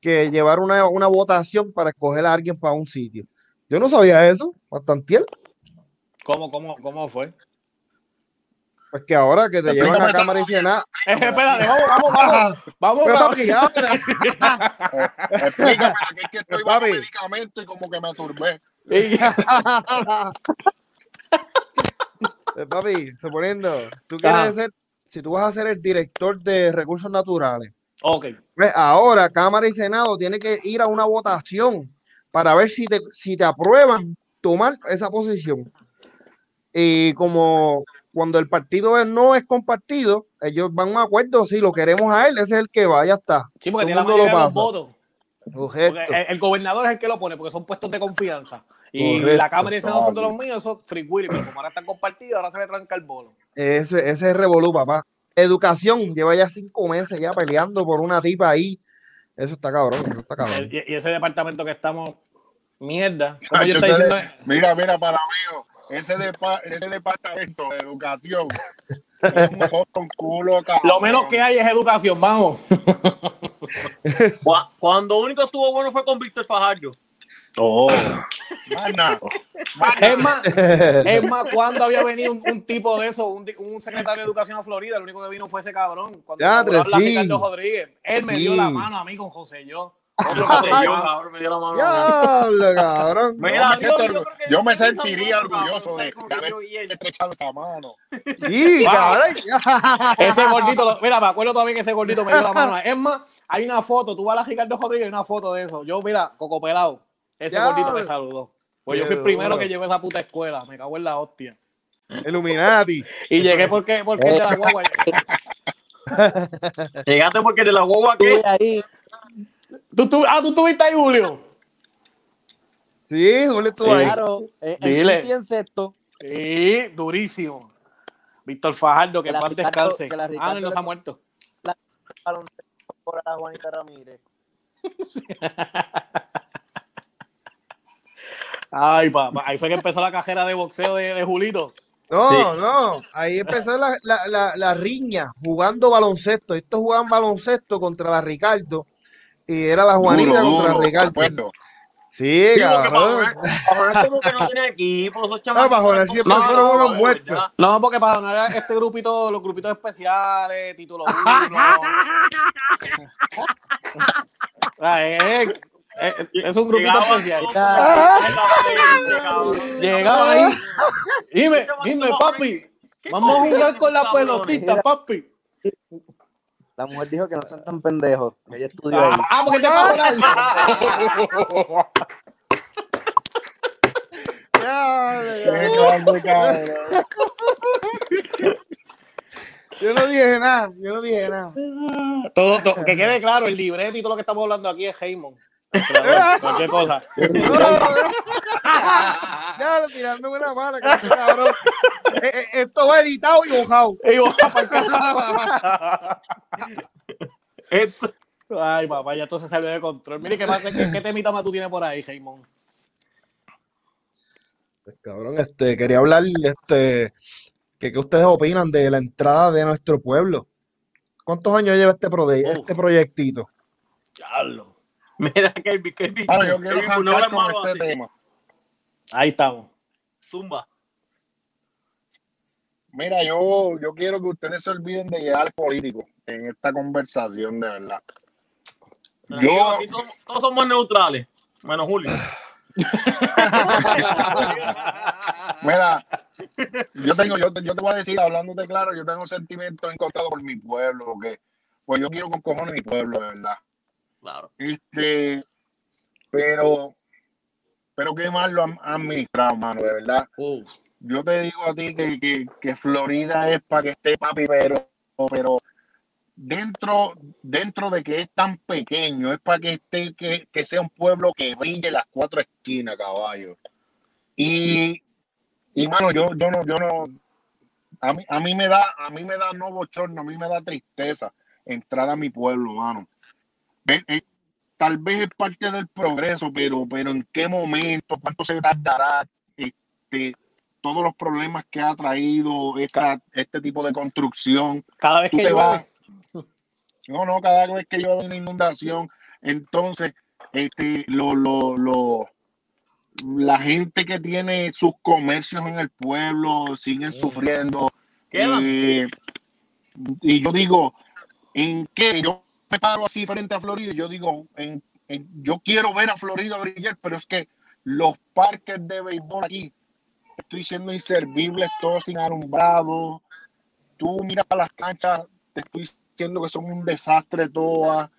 Speaker 3: que llevar una, una votación para escoger a alguien para un sitio. Yo no sabía eso, bastante.
Speaker 4: ¿Cómo, cómo, ¿Cómo fue?
Speaker 3: Pues que ahora que te llevan a
Speaker 7: esa
Speaker 3: cámara y nada.
Speaker 4: Eh, espérate, vamos, vamos, vamos. Vamos,
Speaker 3: Pero
Speaker 4: vamos.
Speaker 3: papi, ya, pero-
Speaker 7: explícame, que es que estoy bajo
Speaker 3: Papi.
Speaker 7: medicamento y como que me turbé.
Speaker 3: Eh, papi, suponiendo, tú quieres
Speaker 4: Ajá.
Speaker 3: ser, si tú vas a ser el director de recursos naturales,
Speaker 4: ok.
Speaker 3: pues ahora Cámara y Senado tiene que ir a una votación para ver si te, si te aprueban tomar esa posición. Y como cuando el partido no es compartido, ellos van a un acuerdo, si lo queremos a él, ese es el que va, ya está.
Speaker 4: Sí, porque
Speaker 3: Todo
Speaker 4: tiene la
Speaker 3: el mundo lo
Speaker 4: mayoría de los votos. El, el gobernador es el que lo pone, porque son puestos de confianza. Y
Speaker 3: Correcto.
Speaker 4: la Cámara y el Senado son de los míos, eso es free Willy, pero como ahora están compartidos, ahora se le tranca el bolo.
Speaker 3: Ese, ese es Revolú, papá. Educación, lleva ya cinco meses ya peleando por una tipa ahí. Eso está cabrón, eso está cabrón.
Speaker 4: Y, y ese departamento que estamos, mierda. Como
Speaker 7: Chacho,
Speaker 4: yo estoy
Speaker 7: ese
Speaker 4: diciendo,
Speaker 7: de- mira, mira, para mío, ese, depa- ese departamento de educación con culo, cabrón.
Speaker 4: lo menos que hay es educación, vamos.
Speaker 5: Cu- Cuando único estuvo bueno fue con Víctor Fajardo.
Speaker 7: Oh, más
Speaker 4: Es más, es más, cuando había venido un, un tipo de eso, un, un secretario de Educación a Florida, el único que vino fue ese cabrón. Cuando
Speaker 3: Ya,
Speaker 4: la
Speaker 3: sí.
Speaker 4: Ricardo Rodríguez, él me dio la mano a mí con José
Speaker 5: que yo,
Speaker 4: yo.
Speaker 5: cabrón, me dio la mano. a mí.
Speaker 3: Diablo, cabrón.
Speaker 5: Mira,
Speaker 7: Yo me
Speaker 5: yo
Speaker 7: yo me sentiría orgulloso de, de haber estrechado esa mano.
Speaker 3: Sí, cabrón.
Speaker 4: Ese gordito, mira, me acuerdo todavía que ese gordito me dio la mano. Es más, hay una foto, tú vas a la Ricardo Rodríguez y hay una foto de eso. Yo, mira, coco pelado, ese
Speaker 3: Ya.
Speaker 4: gordito me saludó. Pues yo fui el primero
Speaker 3: duro.
Speaker 4: que llevé esa puta escuela, me cago en la hostia.
Speaker 3: Illuminati.
Speaker 4: Y llegué porque, porque el de la guagua.
Speaker 5: Llegaste porque de la guagua que.
Speaker 8: ahí.
Speaker 4: ¿Tú, tú, ah, tú estuviste ahí, Julio.
Speaker 3: Sí, Julio estuvo ahí.
Speaker 8: Claro, en,
Speaker 4: Dile.
Speaker 8: en sexto.
Speaker 4: Sí, durísimo. Víctor Fajardo, que
Speaker 8: Que la
Speaker 4: paz descanse.
Speaker 8: que la
Speaker 4: Ah, no, no se ha muerto.
Speaker 8: baloncesto por a Juanita Ramírez.
Speaker 4: Ay, papá. Ahí fue que empezó la cajera de boxeo de, de Julito.
Speaker 3: No,
Speaker 5: Sí.
Speaker 3: no. Ahí empezó la, la, la, la riña jugando baloncesto. Estos jugaban baloncesto contra la Ricardo. Y era la Juanita
Speaker 7: Duro,
Speaker 3: contra
Speaker 7: duro,
Speaker 3: Ricardo. Sí,
Speaker 5: Sí,
Speaker 3: cabrón.
Speaker 5: Pajonar como que no tiene equipo, esos
Speaker 3: Ah, Pajonar siempre
Speaker 5: No, no,
Speaker 3: unos
Speaker 5: no,
Speaker 3: muertos.
Speaker 4: No, porque para donar este grupito, los grupitos especiales, título 1. es, es, es un grupito especial.
Speaker 8: Ah.
Speaker 4: Llegaba ahí. Dime,
Speaker 5: Este
Speaker 4: dime, papi.
Speaker 5: ¿Qué
Speaker 4: Vamos a jugar con la pelotita, papi.
Speaker 8: La mujer dijo que no son tan pendejos. que Ella estudió ahí.
Speaker 4: Ah, porque te
Speaker 3: cabrón. Yo no dije nada, yo no dije nada.
Speaker 4: todo, todo- Que quede claro, el libreto y todo lo que estamos hablando aquí es Cualquier cosa.
Speaker 3: No, no, no. Ya, tirándome una mala, cabrón. Eh, eh, Esto va editado y
Speaker 4: carajo.
Speaker 5: Esto-
Speaker 4: Ay, papá, ya todo se salió de control. Mire, ¿qué, más, qué, qué temita más tú tienes por ahí, Heymon?
Speaker 3: Pues, cabrón, este, quería hablar, este, que qué ustedes opinan de la entrada de nuestro pueblo. ¿Cuántos años lleva este,
Speaker 4: Uf.
Speaker 3: este proyectito?
Speaker 4: Diablo.
Speaker 5: Mira, Kelvin, Kelvin.
Speaker 7: Ahora yo quiero
Speaker 5: Kelvin, no
Speaker 7: con este
Speaker 5: así.
Speaker 7: tema.
Speaker 4: Ahí estamos.
Speaker 5: Zumba.
Speaker 7: Mira, yo, yo quiero que ustedes se olviden de llegar político en esta conversación, de verdad.
Speaker 5: Tranquilo,
Speaker 7: Yo-
Speaker 5: aquí todos, todos somos neutrales, menos Julio.
Speaker 7: Mira, yo tengo, yo, te- yo te voy a decir, hablándote claro, yo tengo sentimientos encontrados por mi pueblo, porque pues yo quiero con cojones mi pueblo, de verdad.
Speaker 5: Claro.
Speaker 7: Este, pero, pero qué mal lo han administrado, mano, de verdad.
Speaker 4: Uf.
Speaker 7: Yo te digo a ti que, que, que Florida es para que esté papi, pero, pero dentro, dentro de que es tan pequeño, es para que esté, que, que sea un pueblo que brille las cuatro esquinas, caballo. Y, y mano, yo, yo no, yo no, a mí, a mí me da, a mí me da no bochorno, a mí me da tristeza entrar a mi pueblo, mano. Ve- eh, tal vez es parte del progreso, pero, pero en qué momento, cuánto se tardará, este, todos los problemas que ha traído esta, este tipo de construcción.
Speaker 4: Cada vez
Speaker 7: Tú
Speaker 4: que
Speaker 7: te
Speaker 4: yo
Speaker 7: vas. No, no, cada vez que llueve una inundación, entonces, este, lo, lo, lo, la gente que tiene sus comercios en el pueblo siguen sufriendo.
Speaker 5: Quedan.
Speaker 7: Eh, y yo digo, ¿en qué? Yo me paro así frente a Florida y yo digo, en, en- yo quiero ver a Florida brillar, pero es que los parques de béisbol aquí, estoy siendo inservibles, todos sin alumbrado. Tú miras a las canchas, te estoy diciendo que son un desastre todas.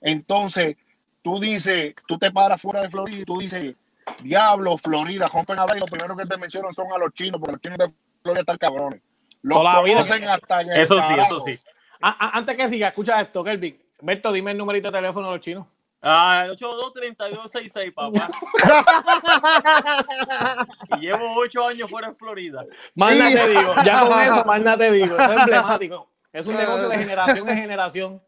Speaker 7: Entonces, tú dices, tú te paras fuera de Florida y tú dices, diablo, Florida, rompen a ver, lo primero que te mencionan son a los chinos, porque los chinos de Florida están cabrones. Los
Speaker 4: Toda la vida.
Speaker 7: hasta
Speaker 5: Eso sí, eso sí.
Speaker 4: Antes que siga, escucha esto, Kelvin. Berto, dime el numerito de teléfono de los chinos.
Speaker 5: Ah, el 823266, papá. y llevo ocho años fuera de Florida.
Speaker 4: Más nada te digo. Ya con eso, más nada te digo. Eso es emblemático. Es un negocio de generación en generación.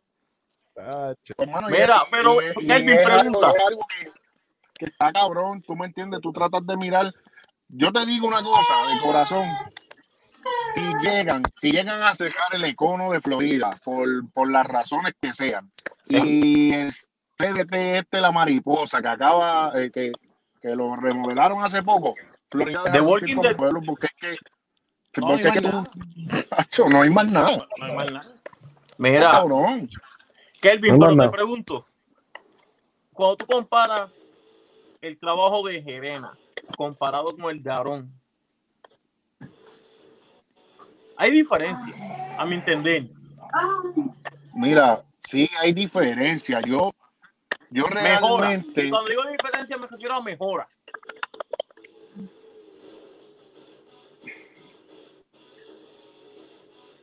Speaker 7: Hermano, y
Speaker 5: Mira, pero,
Speaker 7: y es- y
Speaker 5: Kelvin, pregunta.
Speaker 7: es algo que, que está cabrón, tú me entiendes, tú tratas de mirar. Yo te digo una cosa de corazón. Si llegan, si llegan a cejar el econo de Florida por, por las razones que sean, y el CDT este, la mariposa, que acaba, eh, que, que lo remodelaron hace poco, Florida
Speaker 5: The
Speaker 7: de
Speaker 5: Walking Dead.
Speaker 7: pueblo porque es que, que-
Speaker 4: No, hay
Speaker 7: es que
Speaker 4: más
Speaker 7: tú- Macho, no hay más nada.
Speaker 4: No hay más nada.
Speaker 5: Mira,
Speaker 7: Cabrón.
Speaker 5: Kelvin,
Speaker 3: No,
Speaker 5: pero te pregunto, cuando tú comparas el trabajo de Gerena comparado con el de Aarón, hay diferencia, a mi entender.
Speaker 7: Mira, sí hay diferencia. Yo, yo realmente,
Speaker 5: Y cuando digo diferencia me refiero a mejora.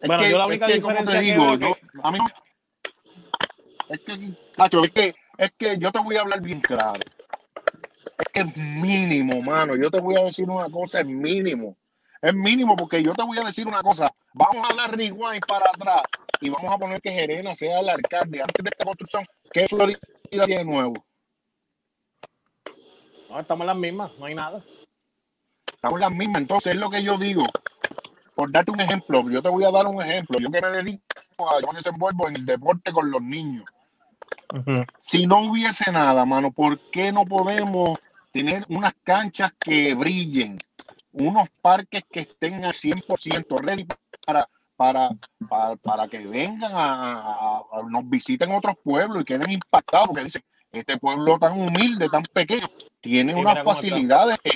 Speaker 7: es
Speaker 4: Bueno,
Speaker 7: que,
Speaker 4: yo la
Speaker 7: es
Speaker 4: única
Speaker 7: que, como
Speaker 4: diferencia
Speaker 7: te
Speaker 4: que
Speaker 7: digo, yo,
Speaker 4: que-
Speaker 7: a mí, es que, Nacho, es que, es que yo te voy a hablar bien claro. Es que es mínimo, mano. Yo te voy a decir una cosa, es mínimo. Es mínimo porque yo te voy a decir una cosa. Vamos a dar rewind para atrás y vamos a poner que Gerena sea el alcalde antes de esta construcción. ¿Qué Florida tiene de nuevo?
Speaker 4: No, estamos en las mismas, no hay nada.
Speaker 7: Estamos en las mismas. Entonces, es lo que yo digo. Por darte un ejemplo, yo te voy a dar un ejemplo. Yo que me dedico a, yo me desenvuelvo en el deporte con los niños. Si no hubiese nada, mano, ¿por qué no podemos tener unas canchas que brillen? Unos parques que estén al 100% ready para, para, para, para que vengan a, a- a- nos visiten otros pueblos y queden impactados, porque dicen, este pueblo tan humilde, tan pequeño, tiene unas facilidades que,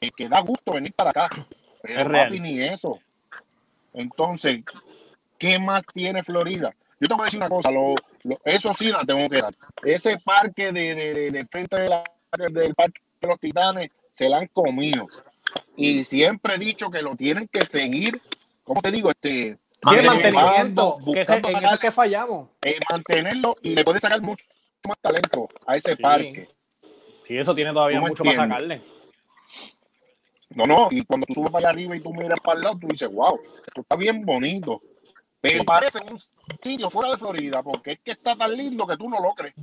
Speaker 7: que- que- da gusto venir para acá. Pero
Speaker 4: Es real.
Speaker 7: papi, ni eso. Entonces, ¿qué más tiene Florida? Yo te voy a decir una cosa, lo, lo- eso sí la tengo que dar. Ese parque de, de, de- de frente la- del Parque de los Titanes se la han comido. Y siempre he dicho que lo tienen que seguir, ¿cómo te digo? Este,
Speaker 4: Sí, el mantenimiento, que ese- en eso que fallamos.
Speaker 7: eh, mantenerlo y le puede sacar mucho más talento a ese
Speaker 4: Sí.
Speaker 7: parque.
Speaker 4: Sí, eso tiene todavía
Speaker 7: ¿Tú me
Speaker 4: mucho para
Speaker 7: entiendes?
Speaker 4: sacarle.
Speaker 7: No, no, y cuando tú subes para allá arriba y tú miras para el lado, tú dices, wow, esto está bien bonito. Pero
Speaker 4: Sí.
Speaker 7: parece un sitio fuera de Florida, porque es que está tan lindo que tú no lo crees.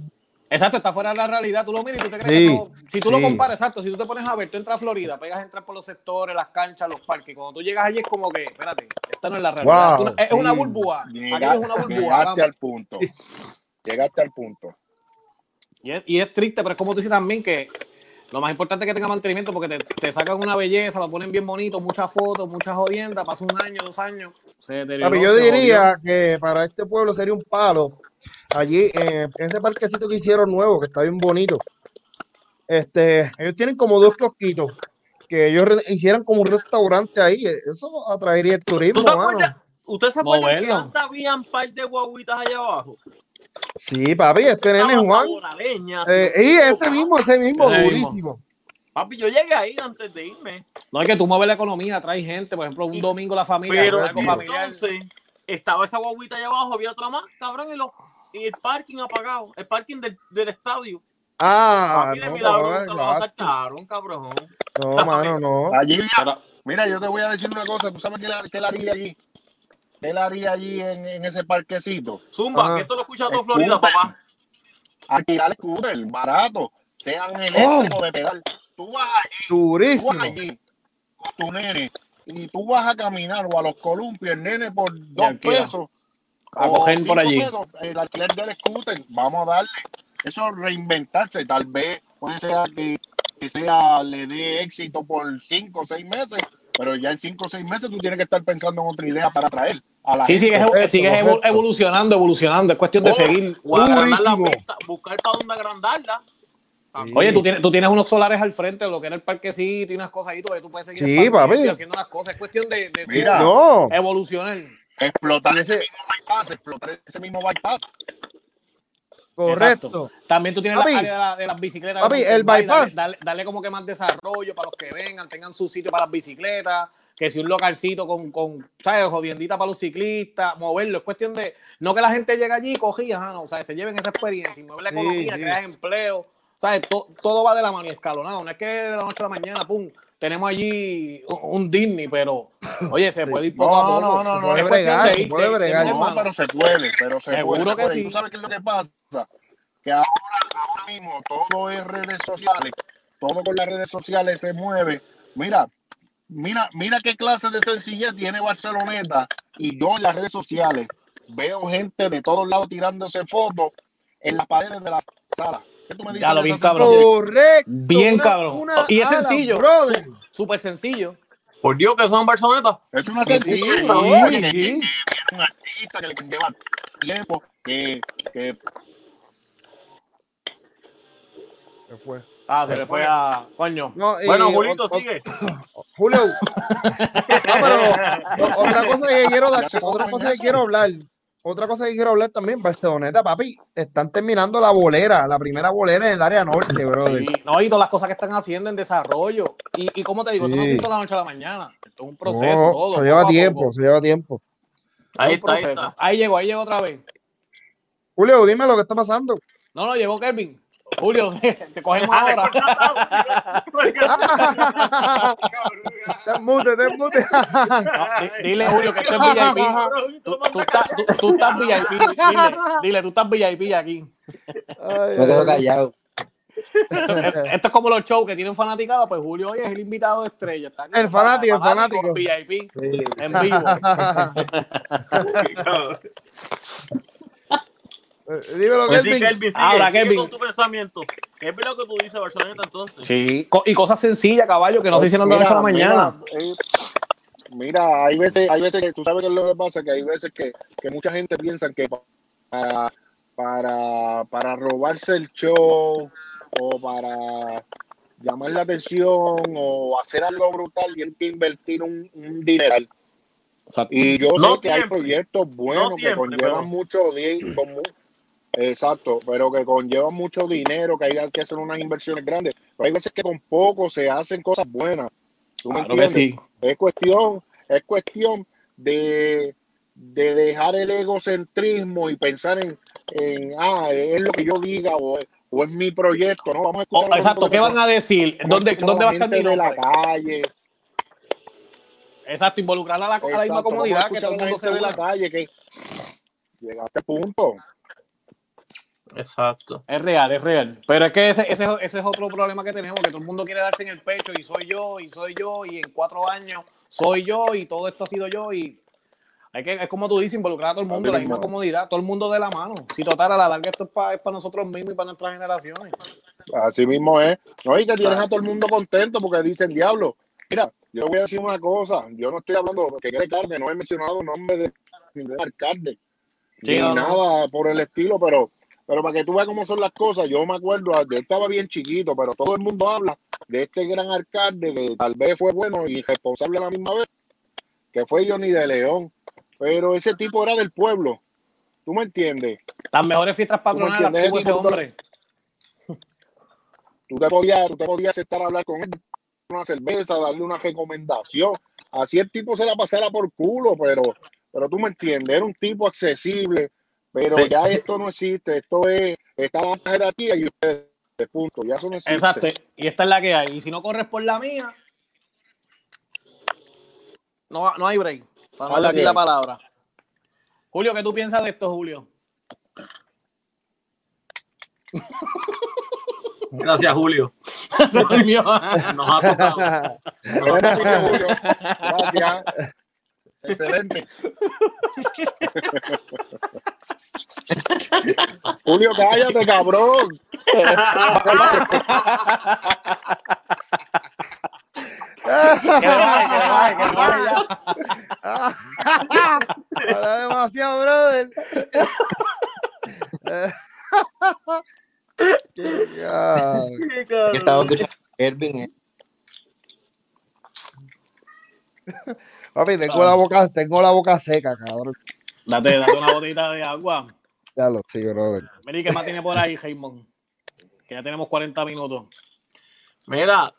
Speaker 4: Exacto, está fuera de la realidad. Tú lo miras y tú te crees
Speaker 3: Sí,
Speaker 4: que eso- Si tú lo comparas, exacto, si tú te pones a ver, tú entras a Florida, pegas a entrar por los sectores, las canchas, los parques. y Cuando tú llegas allí es como que, espérate, esta no es la realidad.
Speaker 3: Wow,
Speaker 4: es una burbuja.
Speaker 7: Llega-
Speaker 4: Aquello es una burbuja.
Speaker 7: llegaste
Speaker 4: vamos.
Speaker 7: al punto. Llegaste al punto.
Speaker 4: Y es, y es triste, pero es como tú dices también que lo más importante es que tenga mantenimiento porque te, te sacan una belleza, lo ponen bien bonito, muchas fotos, muchas jodiendas, pasa un año, dos años, se deterioró.
Speaker 3: Papi, yo
Speaker 4: se
Speaker 3: diría que para este pueblo sería un palo. Allí, eh, en ese parquecito que hicieron nuevo, que está bien bonito. Este, ellos tienen como dos cosquitos. Que ellos hicieran como un restaurante ahí. Eso atraería el turismo,
Speaker 5: ¿Tú te
Speaker 3: mano.
Speaker 5: acuerdas? ¿Usted se acuerda que
Speaker 4: Moverlo.
Speaker 5: antes había un par de guaguitas allá abajo?
Speaker 3: Sí, papi, este nene Juan.
Speaker 5: leña,
Speaker 3: Eh, y ese mismo, ese mismo,
Speaker 4: Ese mismo.
Speaker 3: durísimo.
Speaker 5: Papi, yo llegué ahí antes de irme.
Speaker 4: No hay que tú mueves la economía, traes gente, por ejemplo, un
Speaker 5: Y-
Speaker 4: domingo la familia,
Speaker 5: Pero
Speaker 4: algo familiar.
Speaker 5: entonces estaba esa guaguita allá abajo, había otra más, cabrón, y, lo- y el parking apagado, el parking del, del estadio.
Speaker 3: Ah,
Speaker 5: Papi, de
Speaker 3: no,
Speaker 5: milagro
Speaker 3: no,
Speaker 5: nunca lo
Speaker 3: no,
Speaker 5: asaltaron, cabrón.
Speaker 3: no, mano, no.
Speaker 7: Allí, mira, yo te voy a decir una cosa. ¿Tú sabes qué, la- qué él haría allí? ¿Qué él haría allí en, en ese parquecito?
Speaker 5: Zumba,
Speaker 3: Ajá.
Speaker 5: que esto lo escucha todo. Florida, papá.
Speaker 7: Alquilar scooter, barato, sean eléctricos de pedal. Tú vas allí, tú vas allí con tu nene y tú vas a caminar o a los columpios, el nene por dos pesos.
Speaker 4: A
Speaker 7: o
Speaker 4: coger por allí.
Speaker 7: pesos, el alquiler del scooter, vamos a darle. Eso es reinventarse, tal vez puede ser que, que sea, le dé éxito por cinco o seis meses, pero ya en cinco o seis meses tú tienes que estar pensando en otra idea para traer a la
Speaker 4: Sí,
Speaker 7: gente.
Speaker 4: sigues, evolucionando, evolucionando. Es cuestión de
Speaker 5: O-
Speaker 4: seguir.
Speaker 5: La pista, buscar para dónde agrandarla.
Speaker 3: Sí.
Speaker 4: Oye, tú tienes, tú tienes unos solares al frente, lo que era el parquecito y unas cosas ahí, tú, tú puedes seguir
Speaker 3: Sí,
Speaker 4: haciendo unas cosas. Es cuestión de, de
Speaker 7: Mira.
Speaker 3: No.
Speaker 4: evolucionar.
Speaker 7: Explotar ese,
Speaker 3: ese-
Speaker 7: mismo bypass, explotar ese mismo bypass.
Speaker 3: Correcto.
Speaker 4: Exacto. También tú tienes
Speaker 3: Papi,
Speaker 4: la área de, la- de las bicicletas.
Speaker 3: papi, el bypass.
Speaker 4: Darle, darle- darle como que más desarrollo para los que vengan, tengan su sitio para las bicicletas, que si un localcito con, con ¿sabes? Jodiendita para los ciclistas, moverlo. Es cuestión de, no que la gente llegue allí y cogía, ah, no, o sea, se lleven esa experiencia y mueve la economía,
Speaker 3: sí.
Speaker 4: creas empleo, ¿sabes? To- todo va de la mano y escalonado. No es que de la noche a la mañana, pum, tenemos allí un, Disney, pero, oye, se puede ir poco a
Speaker 7: No,
Speaker 4: poco.
Speaker 7: no, no, no.
Speaker 3: Puede bregar,
Speaker 4: de
Speaker 3: se puede
Speaker 4: de- de
Speaker 3: bregar.
Speaker 7: No, pero se puede, pero se
Speaker 4: Seguro
Speaker 7: puede.
Speaker 4: que
Speaker 7: puede.
Speaker 4: sí.
Speaker 7: ¿Y ¿Tú sabes qué es lo que pasa? Que ahora, ahora mismo todo es redes sociales, todo con las redes sociales se mueve. Mira, mira, mira qué clase de sencillez tiene Barceloneta y yo en las redes sociales veo gente de todos lados tirándose fotos en las paredes de la sala. ¿Qué tú me dices
Speaker 4: Ya lo
Speaker 7: esa
Speaker 4: cabrón.
Speaker 3: Correcto.
Speaker 4: Bien,
Speaker 3: una-
Speaker 4: cabrón.
Speaker 3: una
Speaker 4: Y es sencillo.
Speaker 3: brother.
Speaker 4: Súper sencillo.
Speaker 5: Por Dios que son Barceloneta.
Speaker 7: Es una
Speaker 3: Sí,
Speaker 7: sencillez.
Speaker 3: sí, sí.
Speaker 7: un artista que le lleva tiempo, que, que
Speaker 3: Se fue.
Speaker 4: Ah, se le fue a. Coño.
Speaker 3: No, y
Speaker 5: Bueno, Julito,
Speaker 3: o-
Speaker 5: sigue.
Speaker 3: Julio. No, pero otra cosa que quiero otra cosa que quiero hablar, otra cosa que quiero hablar también, Barceloneta, papi, están terminando la bolera, la primera bolera en el área norte, brother.
Speaker 4: Sí, no, y todas las cosas que están haciendo en desarrollo. Y, y como te digo, eso no se hizo la noche a la mañana. Esto es un proceso.
Speaker 3: No,
Speaker 4: todo,
Speaker 3: se lleva tiempo,
Speaker 4: poco.
Speaker 3: se lleva tiempo.
Speaker 5: Ahí está, ahí está.
Speaker 4: Ahí llegó, ahí llegó otra vez.
Speaker 3: Julio, dime lo que está pasando.
Speaker 4: No, no, llegó Kelvin. Julio, te cogemos
Speaker 5: Ah,
Speaker 4: ahora.
Speaker 3: Te mute, te mute.
Speaker 4: Dile, Julio, que esto es VIP. Tú, tú estás, tú, tú estás VIP. Dile, dile, tú estás VIP aquí.
Speaker 3: Ay,
Speaker 8: Me quedo callado.
Speaker 4: Esto, esto es como los shows que tienen fanaticada. Pues Julio hoy es el invitado de estrella. Está
Speaker 3: El fanático, el fanático.
Speaker 4: VIP
Speaker 8: Sí.
Speaker 4: en vivo.
Speaker 3: Eh, Dime lo que
Speaker 5: Pues sí,
Speaker 3: es
Speaker 5: Kelvin, sigue,
Speaker 4: Ahora,
Speaker 5: sigue
Speaker 4: Kelvin.
Speaker 5: con tu pensamiento. ¿Qué es lo que tú dices, Barceloneta, entonces?
Speaker 4: Sí, co- y cosas sencillas, caballo, que no se hicieron de la noche a la mañana.
Speaker 7: Mira, eh, mira, hay veces, hay veces que tú sabes qué es lo que pasa, que hay veces que, que mucha gente piensa que para, para, para robarse el show o para llamar la atención o hacer algo brutal tienen que invertir un, un dineral. Y yo
Speaker 5: No
Speaker 7: sé que hay proyectos buenos
Speaker 5: No
Speaker 7: que conllevan
Speaker 5: pero-
Speaker 7: mucho dinero. Exacto, pero que conllevan mucho dinero, que hay que hacer unas inversiones grandes. Pero hay veces que con poco se hacen cosas buenas. ¿Tú me
Speaker 4: Claro que
Speaker 7: entiendes?
Speaker 4: sí.
Speaker 7: Es cuestión, es cuestión de, de dejar el egocentrismo y pensar en, en, ah, es lo que yo diga o, o es mi proyecto, ¿no? Vamos a escuchar
Speaker 4: Oh, exacto, ¿qué van a decir? ¿Dónde, dónde va a estar mi
Speaker 7: de la
Speaker 4: nombre?
Speaker 7: calle?
Speaker 4: Exacto, involucrar a la, a la misma comunidad, que todo el mundo
Speaker 7: la
Speaker 4: se
Speaker 7: gente de la calle que llega a este punto.
Speaker 5: Exacto.
Speaker 4: Es real, es real. Pero es que ese, ese, ese es otro problema que tenemos, que todo el mundo quiere darse en el pecho y soy yo, y soy yo, y en cuatro años soy yo, y todo esto ha sido yo, y hay que, es como tú dices, involucrar a todo el mundo, la misma comodidad, todo el mundo de la mano. Si total, a la larga esto es para nosotros mismos y para nuestras generaciones.
Speaker 7: Así mismo es. No, y que tienes a todo el mundo contento porque dicen, diablo, mira, yo voy a decir una cosa, yo no estoy hablando que quede carne, no he mencionado nombre de ningún alcalde,
Speaker 4: Sí,
Speaker 7: ni
Speaker 4: no.
Speaker 7: nada por el estilo, pero, pero para que tú veas cómo son las cosas, yo me acuerdo, yo estaba bien chiquito, pero todo el mundo habla de este gran alcalde que tal vez fue bueno y responsable a la misma vez, que fue Johnny de León, pero ese tipo era del pueblo, ¿tú me entiendes?
Speaker 4: Las mejores fiestas patronales las tuvo ese hombre.
Speaker 7: tú te podías, tú te podías sentar a hablar con él, una cerveza, darle una recomendación. Así el tipo se la pasara por culo, pero, pero tú me entiendes, era un tipo accesible, pero
Speaker 5: Sí.
Speaker 7: ya esto no existe, esto es, está la jerarquía y ustedes, punto, ya eso no existe.
Speaker 4: Exacto, y esta es la que hay. Y si no corres por la mía, no, no hay break. Para no
Speaker 7: la
Speaker 4: decir
Speaker 7: que
Speaker 4: la palabra. Julio, ¿qué tú piensas de esto, Julio?
Speaker 5: Gracias, Julio. Nos ha tocado. Nos ha tocado.
Speaker 7: Julio. Gracias. Excelente. Julio, cállate, cabrón.
Speaker 4: que le baje, que le baje, que le baje ya.
Speaker 3: Habla demasiado, brother.
Speaker 8: Yo estaba escuchando a Kelvin. eh.
Speaker 3: Papi, tengo la boca, tengo la boca seca, cabrón.
Speaker 4: Date, date una botita de agua.
Speaker 3: Ya lo sí, brother.
Speaker 4: Mira, ¿qué más tiene por ahí, Jaimon? Que ya tenemos 40 minutos.
Speaker 5: Mira,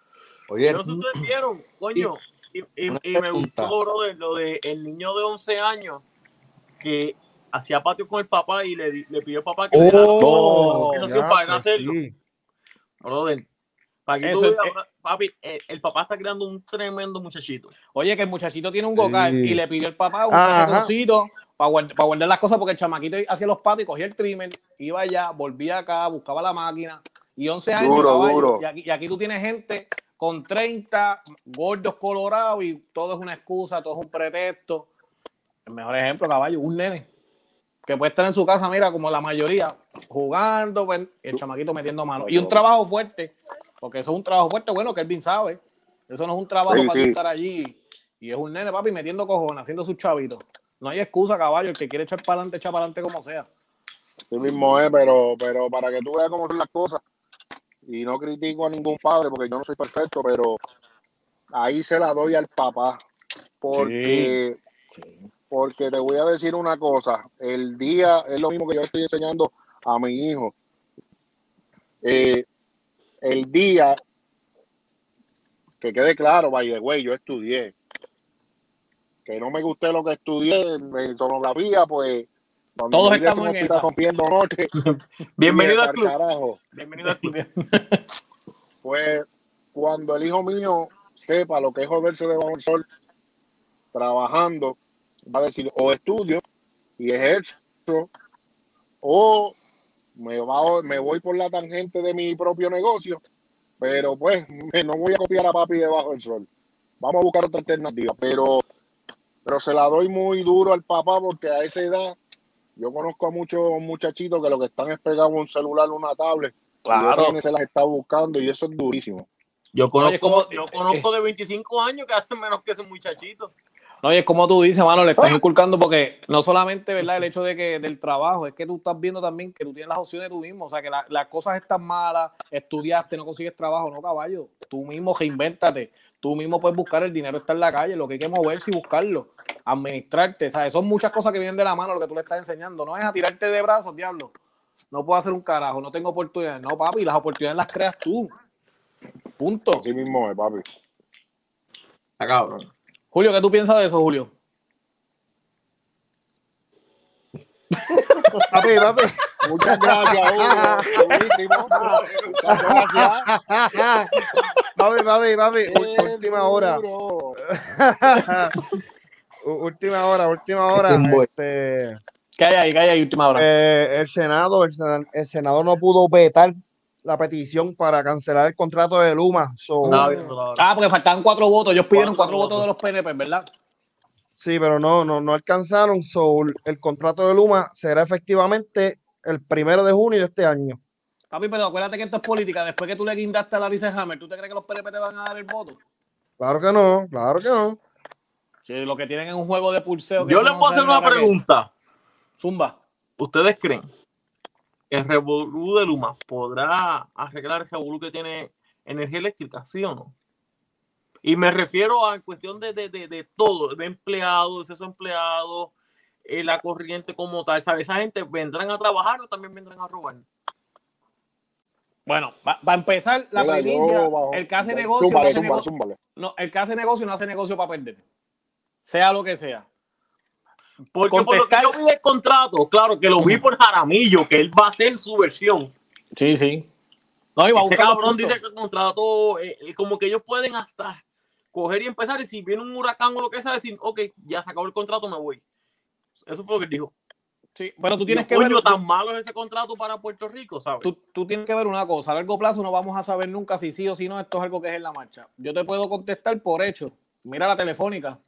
Speaker 8: Oye,
Speaker 5: no sé si ustedes vieron, coño, Y, y-
Speaker 9: Una
Speaker 5: y me gustó, brother, lo de el niño de 11 años que hacía patio con el papá y le, le pidió al papá que le diera
Speaker 3: Oh,
Speaker 5: Eso sí,
Speaker 3: ya,
Speaker 5: para
Speaker 3: pues
Speaker 5: hacerlo.
Speaker 3: sí.
Speaker 5: Brother, para que
Speaker 4: Eso
Speaker 5: tú
Speaker 4: es-
Speaker 5: veas, papi, el, el papá está creando un tremendo muchachito.
Speaker 4: Oye, que el muchachito tiene un
Speaker 3: Sí.
Speaker 4: y le pidió el papá un
Speaker 3: Ajá.
Speaker 4: Para guardar, para guardar las cosas porque el chamaquito hacía los patos y cogía el trimmer, iba allá, volvía acá, buscaba la máquina y 11 años.
Speaker 7: Duro,
Speaker 4: caballo,
Speaker 7: duro.
Speaker 4: Y, aquí, y aquí tú tienes gente con 30 gordos colorados y todo es una excusa, todo es un pretexto. El mejor ejemplo, caballo, un nene que puede estar en su casa, mira, como la mayoría, jugando, el chamaquito metiendo mano. Y un trabajo fuerte, porque eso es un trabajo fuerte, bueno, que Elvin sabe. Eso no es un trabajo
Speaker 7: Sí,
Speaker 4: para
Speaker 7: sí.
Speaker 4: estar allí. Y es un nene, papi, metiendo cojones, haciendo sus chavitos. No hay excusa, caballo. El que quiere echar para adelante, echa para adelante como sea.
Speaker 7: Sí mismo es, pero, pero para que tú veas cómo son las cosas, y no critico a ningún padre porque yo no soy perfecto, pero ahí se la doy al papá. Porque, porque te voy a decir una cosa, el día es lo mismo que yo estoy enseñando a mi hijo. Eh, el día, que quede claro, by the way, yo estudié. Que no me guste lo que estudié en, sonografía, pues cuando
Speaker 4: Todos estamos en esa.
Speaker 7: rompiendo noche,
Speaker 5: Bienvenido al
Speaker 7: al
Speaker 5: club.
Speaker 7: carajo.
Speaker 5: Bienvenido al club.
Speaker 7: Pues cuando el hijo mío sepa lo que es joderse debajo del sol trabajando, va a decir o estudio y ejerzo o me, va, me voy por la tangente de mi propio negocio, pero pues me- no voy a copiar a papi debajo del sol. Vamos a buscar otra alternativa, pero, pero se la doy muy duro al papá porque a esa edad yo conozco a muchos muchachitos que lo que están es pegados a un celular, una tablet, y
Speaker 5: Claro.
Speaker 7: eso se las está buscando y eso es durísimo.
Speaker 5: Yo conozco,
Speaker 4: como-
Speaker 5: yo conozco de 25 años que hacen menos que ese muchachito.
Speaker 4: No, y es como tú dices, mano, le estás inculcando porque no solamente, ¿verdad? El hecho de que del trabajo, es que tú estás viendo también que tú tienes las opciones tú mismo. O sea, que la- las cosas están malas, estudiaste, no consigues trabajo, no, caballo. Tú mismo reinvéntate. Tú mismo puedes buscar el dinero, está en la calle. Lo que hay que moverse y buscarlo. Administrarte. ¿sabes? Son muchas cosas que vienen de la mano lo que tú le estás enseñando. No es a tirarte de brazos, diablo. No puedo hacer un carajo, no tengo oportunidades. No, papi, las oportunidades las creas tú. Punto.
Speaker 7: Así mismo es, papi.
Speaker 5: Cabrón.
Speaker 4: Julio, ¿qué tú piensas de eso, Julio?
Speaker 3: Papi, papi.
Speaker 7: Muchas gracias, Hugo. Muchas gracias.
Speaker 3: papi, papi, papi. Última hora. Última hora, última hora. Este,
Speaker 4: ¿Qué hay ahí? ¿Qué hay ahí? Última hora.
Speaker 3: eh, el Senado, el, Sena- el Senado no pudo vetar la petición para cancelar el contrato de Luma. So.
Speaker 4: Ah, porque faltaban cuatro votos. Ellos pidieron
Speaker 5: Cuatro
Speaker 4: cuatro votos
Speaker 5: votos.
Speaker 4: de los PNP, ¿verdad?
Speaker 3: Sí, pero no, no, no alcanzaron. So, el contrato de Luma será efectivamente el primero de junio de este año.
Speaker 4: Papi, pero acuérdate que esto es política. Después que tú le guindaste a la Alice Hammer, ¿tú te crees que los PNP te van a dar el voto?
Speaker 3: Claro que no, claro que no.
Speaker 4: Si lo que tienen es un juego de pulseo. que
Speaker 5: Yo les
Speaker 4: no
Speaker 5: voy a
Speaker 4: se
Speaker 5: hacer una pregunta.
Speaker 4: Zumba.
Speaker 5: ¿Ustedes creen que el Revolú de Luma podrá arreglar el Revolú que tiene energía eléctrica? ¿Sí o no? Y me refiero a cuestión de, de, de, de todo, de empleados, de esos empleados, eh, la corriente como tal. ¿sabes? Esa gente vendrán a trabajar o también vendrán a robar.
Speaker 4: Bueno, para empezar, la
Speaker 7: Mira,
Speaker 4: primicia, el que hace negocio, no
Speaker 7: Zúmbale,
Speaker 4: hace
Speaker 7: zúmbale,
Speaker 4: negocio,
Speaker 7: zúmbale.
Speaker 4: no, el que hace negocio no hace negocio para perder. Sea lo que sea.
Speaker 5: Porque por lo que yo vi el contrato, claro que lo vi por Jaramillo, que él va a hacer su versión.
Speaker 4: Sí, sí. No, iba a
Speaker 5: Ese
Speaker 4: buscar
Speaker 5: cabrón dice que el contrato, eh, eh, como que ellos pueden hasta coger y empezar, y si viene un huracán o lo que sea, decir, ok, ya se acabó el contrato, me voy. Eso fue lo que dijo.
Speaker 4: Sí, pero tú
Speaker 5: Tienes
Speaker 4: que ver.
Speaker 5: coño, tan malo es ese contrato para Puerto Rico, ¿sabes?
Speaker 4: Tú, tú tienes que ver una cosa, a largo plazo no vamos a saber nunca si sí o si no, esto es algo que es en la marcha. Yo te puedo contestar por hecho. Mira la telefónica.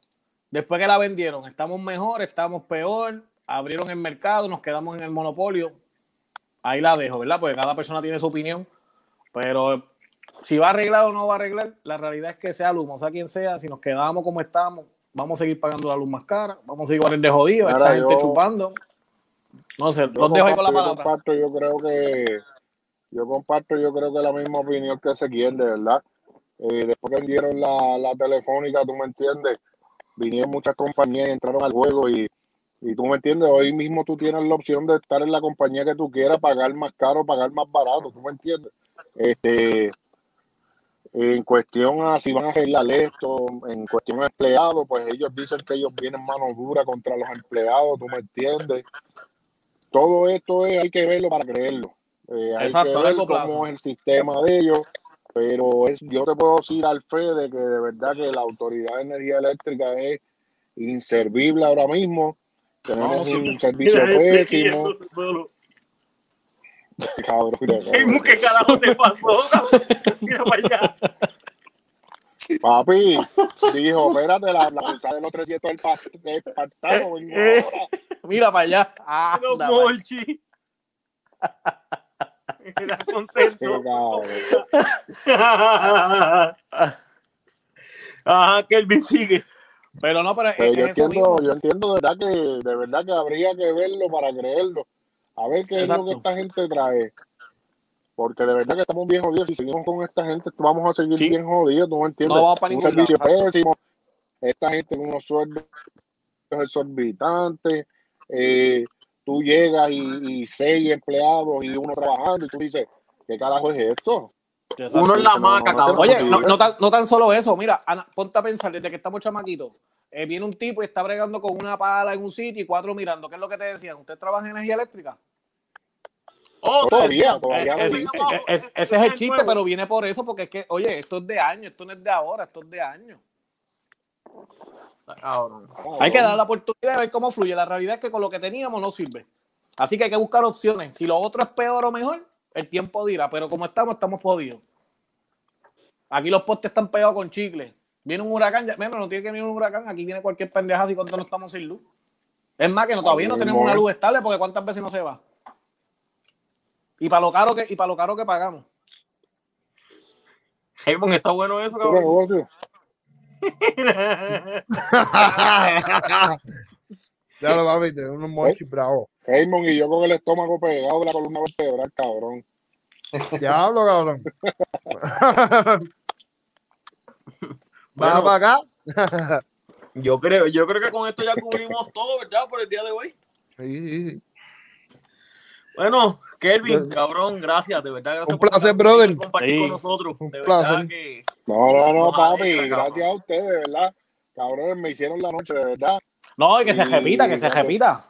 Speaker 4: Después que la vendieron, estamos mejor, estamos peor, abrieron el mercado, nos quedamos en el monopolio. Ahí la dejo, ¿verdad? Porque cada persona tiene su opinión. Pero si va a arreglar o no va a arreglar, la realidad es que sea luz, o sea quien sea, si nos quedamos como estamos, vamos a seguir pagando la luz más cara, vamos a seguir igual de jodido, esta gente chupando. No sé, los dejo ahí con la
Speaker 7: comparto, yo
Speaker 4: palabra.
Speaker 7: comparto, yo creo que yo comparto, yo creo que la misma opinión que se quiere, de verdad. Eh, después que vendieron la, la telefónica, tú me entiendes, vinieron muchas compañías y entraron al juego y, y tú me entiendes, hoy mismo tú tienes la opción de estar en la compañía que tú quieras, pagar más caro, pagar más barato, tú me entiendes. Este, En cuestión a si van a arreglar esto, en cuestión a empleados, pues ellos dicen que ellos vienen mano dura contra los empleados, tú me entiendes. Todo esto es, hay que verlo para creerlo. Eh, hay
Speaker 4: Exacto,
Speaker 7: que
Speaker 4: a
Speaker 7: ver
Speaker 4: largo plazo.
Speaker 7: cómo es el sistema de ellos, pero es, yo te puedo decir al fe de que de verdad que la Autoridad de Energía Eléctrica es inservible ahora mismo. Tenemos
Speaker 4: No,
Speaker 7: un servicio
Speaker 5: este
Speaker 7: pésimo. Cabrón, mira,
Speaker 5: ¿Qué, ¿Qué carajo te pasó? Mira para allá.
Speaker 7: Papi, dijo, espérate, la, la pulsada de los 300 del pa- del pantano, vengo
Speaker 5: Eh,
Speaker 7: ahora.
Speaker 4: Mira para allá. Ah,
Speaker 5: No,
Speaker 4: anda,
Speaker 5: Molchi. Era
Speaker 7: Qué
Speaker 5: contento.
Speaker 7: cabrón.
Speaker 5: Ajá, Kelvin sigue.
Speaker 4: Pero no, pero es,
Speaker 7: Pero
Speaker 4: es
Speaker 7: yo entiendo,
Speaker 4: mismo.
Speaker 7: yo entiendo de verdad que de verdad que habría que verlo para creerlo. A ver qué es lo que esta gente trae. Porque de verdad que estamos bien jodidos. Si seguimos con esta gente, vamos a seguir
Speaker 4: Sí.
Speaker 7: bien jodidos, ¿tú me entiendes?
Speaker 4: No vamos para
Speaker 7: Un
Speaker 4: ningún
Speaker 7: servicio
Speaker 4: lado,
Speaker 7: pésimo. Esta gente con unos sueldos exorbitantes. Eh, tú llegas y, y seis empleados y uno trabajando y tú dices, ¿qué carajo es esto?
Speaker 4: Exacto.
Speaker 5: Uno en la
Speaker 7: No, no,
Speaker 5: maca,
Speaker 7: no,
Speaker 5: cabrón.
Speaker 4: Oye, no, no tan, no tan solo eso, mira, Ana, ponte a pensar, desde que estamos chamaquitos, eh, viene un tipo y está bregando con una pala en un sitio y cuatro mirando. ¿Qué es lo que te decían? ¿Usted trabaja en energía eléctrica?
Speaker 5: Oh,
Speaker 7: Todavía, todavía
Speaker 4: Eh, es- es- ese es el chiste, pero viene por eso, porque es que, oye, esto es de años, esto no es de ahora, esto es de años.
Speaker 5: Cabrón.
Speaker 4: Hay que dar la oportunidad de ver cómo fluye. La realidad es que con lo que teníamos no sirve. Así que hay que buscar opciones. Si lo otro es peor o mejor, el tiempo dirá. Pero como estamos, estamos jodidos. Aquí los postes están pegados con chicle. Viene un huracán, ya, menos no tiene que venir un huracán. Aquí viene cualquier pendeja así cuando no estamos sin luz. Es más que no, todavía no tenemos una luz estable porque cuántas veces no se va. Y para lo caro que, y para lo caro que pagamos.
Speaker 5: Raymond, está bueno eso,
Speaker 7: ¿Qué
Speaker 5: cabrón.
Speaker 7: negocio?
Speaker 3: Ya lo papi, tengo unos mochis bravos.
Speaker 7: Raymond y yo con el estómago pegado de la columna vertebral, cabrón.
Speaker 3: Diablo, cabrón.
Speaker 5: Bueno.
Speaker 3: Va para acá.
Speaker 5: Yo creo, yo creo que con esto ya cubrimos todo, ¿verdad? Por el día de hoy.
Speaker 3: Sí, sí, sí.
Speaker 5: Bueno, Kelvin, cabrón, gracias, de verdad. Gracias
Speaker 3: Un placer,
Speaker 5: estar
Speaker 3: brother.
Speaker 5: compartir
Speaker 4: Sí.
Speaker 5: con nosotros.
Speaker 3: Un
Speaker 5: De verdad
Speaker 3: placer.
Speaker 5: que
Speaker 7: No, no, no, papi. Gracias a ustedes, de verdad. Cabrones, me hicieron la noche, de verdad.
Speaker 4: No, y que se repita, que se repita.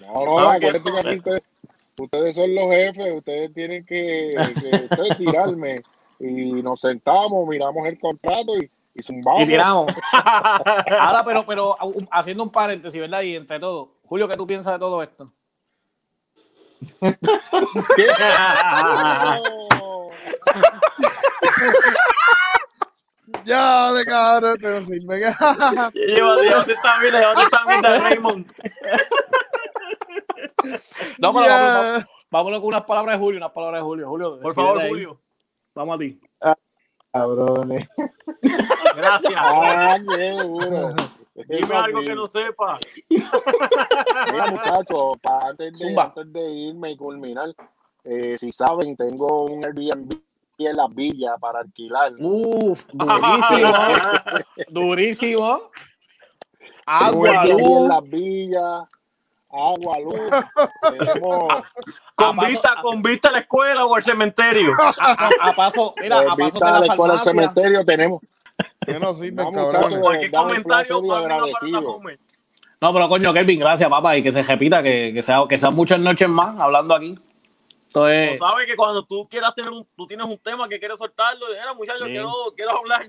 Speaker 7: No, no, acuérdense que aquí ustedes, ustedes son los jefes, ustedes tienen que, que ustedes tirarme. Y nos sentamos, miramos el contrato y, y zumbamos.
Speaker 4: Y tiramos. Ahora, pero, pero haciendo un paréntesis, ¿verdad? Y entre todo, Julio, ¿qué tú piensas de todo esto?
Speaker 3: Ya, de cabrón, te no sirve.
Speaker 5: Llévate, llévate esta mierda, llévate esta mierda, Raymond.
Speaker 4: No, pero vamos, vamos- vámonos con unas palabras de Julio, unas palabras de Julio. Julio,
Speaker 5: Por favor. Julio.
Speaker 4: Vamos a ti.
Speaker 8: Cabrones.
Speaker 5: Gracias.
Speaker 7: Ah.
Speaker 5: Dime algo que no sepa.
Speaker 7: Mira, muchachos, antes, de, antes de irme y culminar, eh, si saben, tengo un Airbnb en las villas para alquilar.
Speaker 4: Uf, durísimo. durísimo. Agua,
Speaker 7: en
Speaker 4: luz.
Speaker 7: las villas, agua, luz. Tenemos
Speaker 5: Con
Speaker 4: A paso-
Speaker 5: vista, con vista a la escuela o al cementerio.
Speaker 4: A, a- a paso, mira, a paso
Speaker 7: vista
Speaker 4: de
Speaker 7: a
Speaker 4: la
Speaker 7: la escuela
Speaker 4: farmacia.
Speaker 7: cementerio, tenemos.
Speaker 3: Que no sirven,
Speaker 7: No,
Speaker 3: cabrón.
Speaker 7: muchachos,
Speaker 5: Cualquier comentario, a.
Speaker 4: No, pero coño, Kelvin, gracias, papá, y que se repita, que, que, sea, que sean muchas noches más hablando aquí. Entonces,
Speaker 5: Tú sabes que cuando tú quieras tener un, tú tienes un tema que quieres soltarlo, era muchachos,
Speaker 4: Sí.
Speaker 5: quiero, quiero hablar.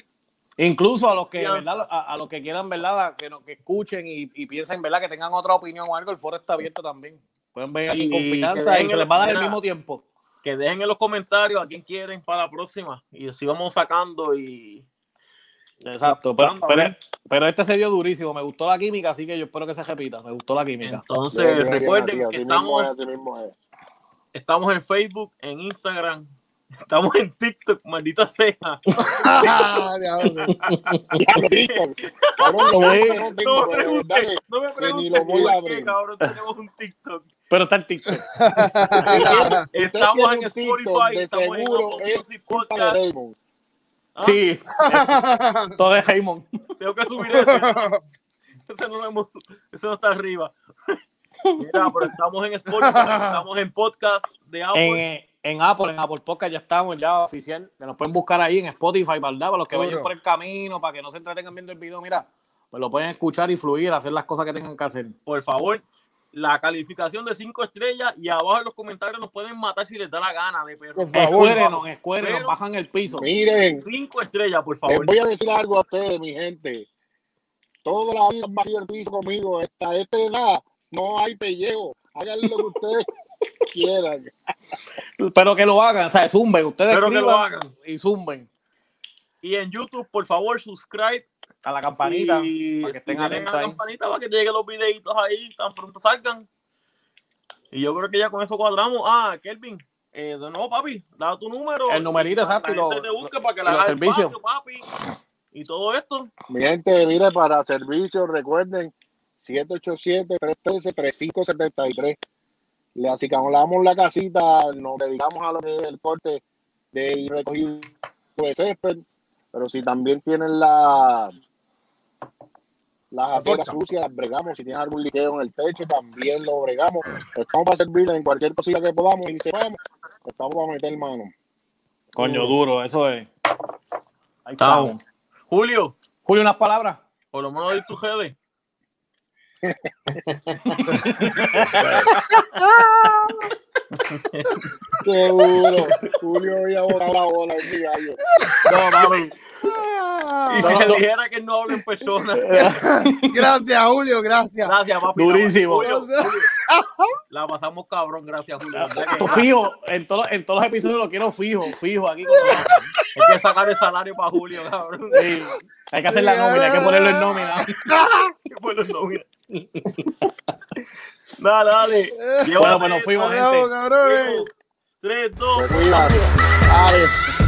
Speaker 4: Incluso a los que. ¿verdad? A, a los que quieran, ¿verdad? Que, no- que escuchen y, y piensen, ¿verdad? Que tengan otra opinión o algo, el foro está abierto también. Pueden venir aquí
Speaker 5: que
Speaker 4: confianza y se les va a dar el mismo tiempo.
Speaker 5: Que dejen en los comentarios a quién quieren para la próxima. Y así vamos sacando y.
Speaker 4: Exacto, pero, pero,
Speaker 5: ver.
Speaker 4: pero este se dio durísimo. Me gustó la química, así que yo espero que se repita. Me gustó la química.
Speaker 5: Entonces, recuerden que estamos,
Speaker 7: es.
Speaker 5: estamos en Facebook, en Instagram, estamos en TikTok, maldita sea.
Speaker 7: No
Speaker 5: me
Speaker 7: de
Speaker 5: preguntes, por qué, cabrón, tenemos un TikTok.
Speaker 4: Pero está el TikTok.
Speaker 5: Estamos en Spotify,
Speaker 7: de
Speaker 5: estamos en Music
Speaker 7: de
Speaker 5: Podcast.
Speaker 7: Raymond.
Speaker 5: ¿Ah?
Speaker 4: Sí, todo es Raymond.
Speaker 5: Tengo que subir eso. Ese no, hemos- ese no está arriba. Mira, pero estamos en Spotify, estamos en podcast de Apple.
Speaker 4: En, Apple, en Apple Podcast ya estamos, ya oficial. Que nos pueden buscar ahí en Spotify, ¿verdad? Para los que
Speaker 3: Duro.
Speaker 4: vayan por el camino, para que no se entretengan viendo el video, mira, pues lo pueden escuchar y fluir, hacer las cosas que tengan que hacer.
Speaker 5: Por favor, la calificación de cinco estrellas y abajo en los comentarios nos pueden matar si les da la gana de perro.
Speaker 7: Por favor.
Speaker 4: Escuérenos, escuérenos,
Speaker 5: Pero-
Speaker 4: bajan el piso.
Speaker 7: Miren,
Speaker 5: Cinco estrellas, por
Speaker 7: les
Speaker 5: favor.
Speaker 7: voy a decir algo a ustedes, mi gente. Toda la vida han bajado el piso conmigo. Esta, esta edad no hay pellejo. Hagan lo que ustedes quieran.
Speaker 4: Pero que lo hagan, o sea, zumben, ustedes
Speaker 5: Pero que lo hagan.
Speaker 4: y zumben
Speaker 5: Y en YouTube, por favor, subscribe
Speaker 4: a la campanita
Speaker 5: y
Speaker 4: para que estén
Speaker 5: a
Speaker 4: atentos
Speaker 5: la campanita para que lleguen los videitos ahí tan pronto salgan. Y yo creo que ya con eso cuadramos. Ah, Kelvin, eh, de nuevo, papi, da tu número.
Speaker 4: El numerito, exacto, y
Speaker 5: la gente
Speaker 4: lo-
Speaker 5: te busque para que
Speaker 4: los
Speaker 5: hagas papi. Y todo esto.
Speaker 7: Mi gente, mire, para servicios, recuerden, 787-313-3573. Le asicamos la casita, nos dedicamos a lo que es el corte de recogido de césped, pero si también tienen la las aceras sucias, las bregamos. Si tienen algún liqueo en el techo, también lo bregamos. Estamos para servirles en cualquier cosita que podamos y sepamos. Estamos para meter mano.
Speaker 4: Coño, duro, eso es. Ahí
Speaker 5: Estamos. Julio,
Speaker 4: Julio, unas palabras.
Speaker 5: por lo menos di tus redes.
Speaker 7: Qué duro. Julio había botado la bola ese gallo.
Speaker 4: No.
Speaker 5: Y si le dijera que él no habla en persona.
Speaker 3: Gracias, Julio, gracias.
Speaker 5: Gracias, papi.
Speaker 4: Durísimo.
Speaker 5: Julio, Julio, La pasamos cabrón, gracias, Julio. ¿Verdad que-
Speaker 4: Esto fijo, en, todos en todos los episodios lo quiero fijo, fijo aquí.
Speaker 5: Hay que sacar el salario para Julio, cabrón.
Speaker 4: Sí. Hay que hacer la nómina, hay que ponerlo en nómina.
Speaker 5: Que fue los nóminas. Dale, dale.
Speaker 4: Bueno, pues nos fuimos, gente.
Speaker 3: Cabrones.
Speaker 5: 3, 2,
Speaker 7: Se cuidan.
Speaker 4: Dale.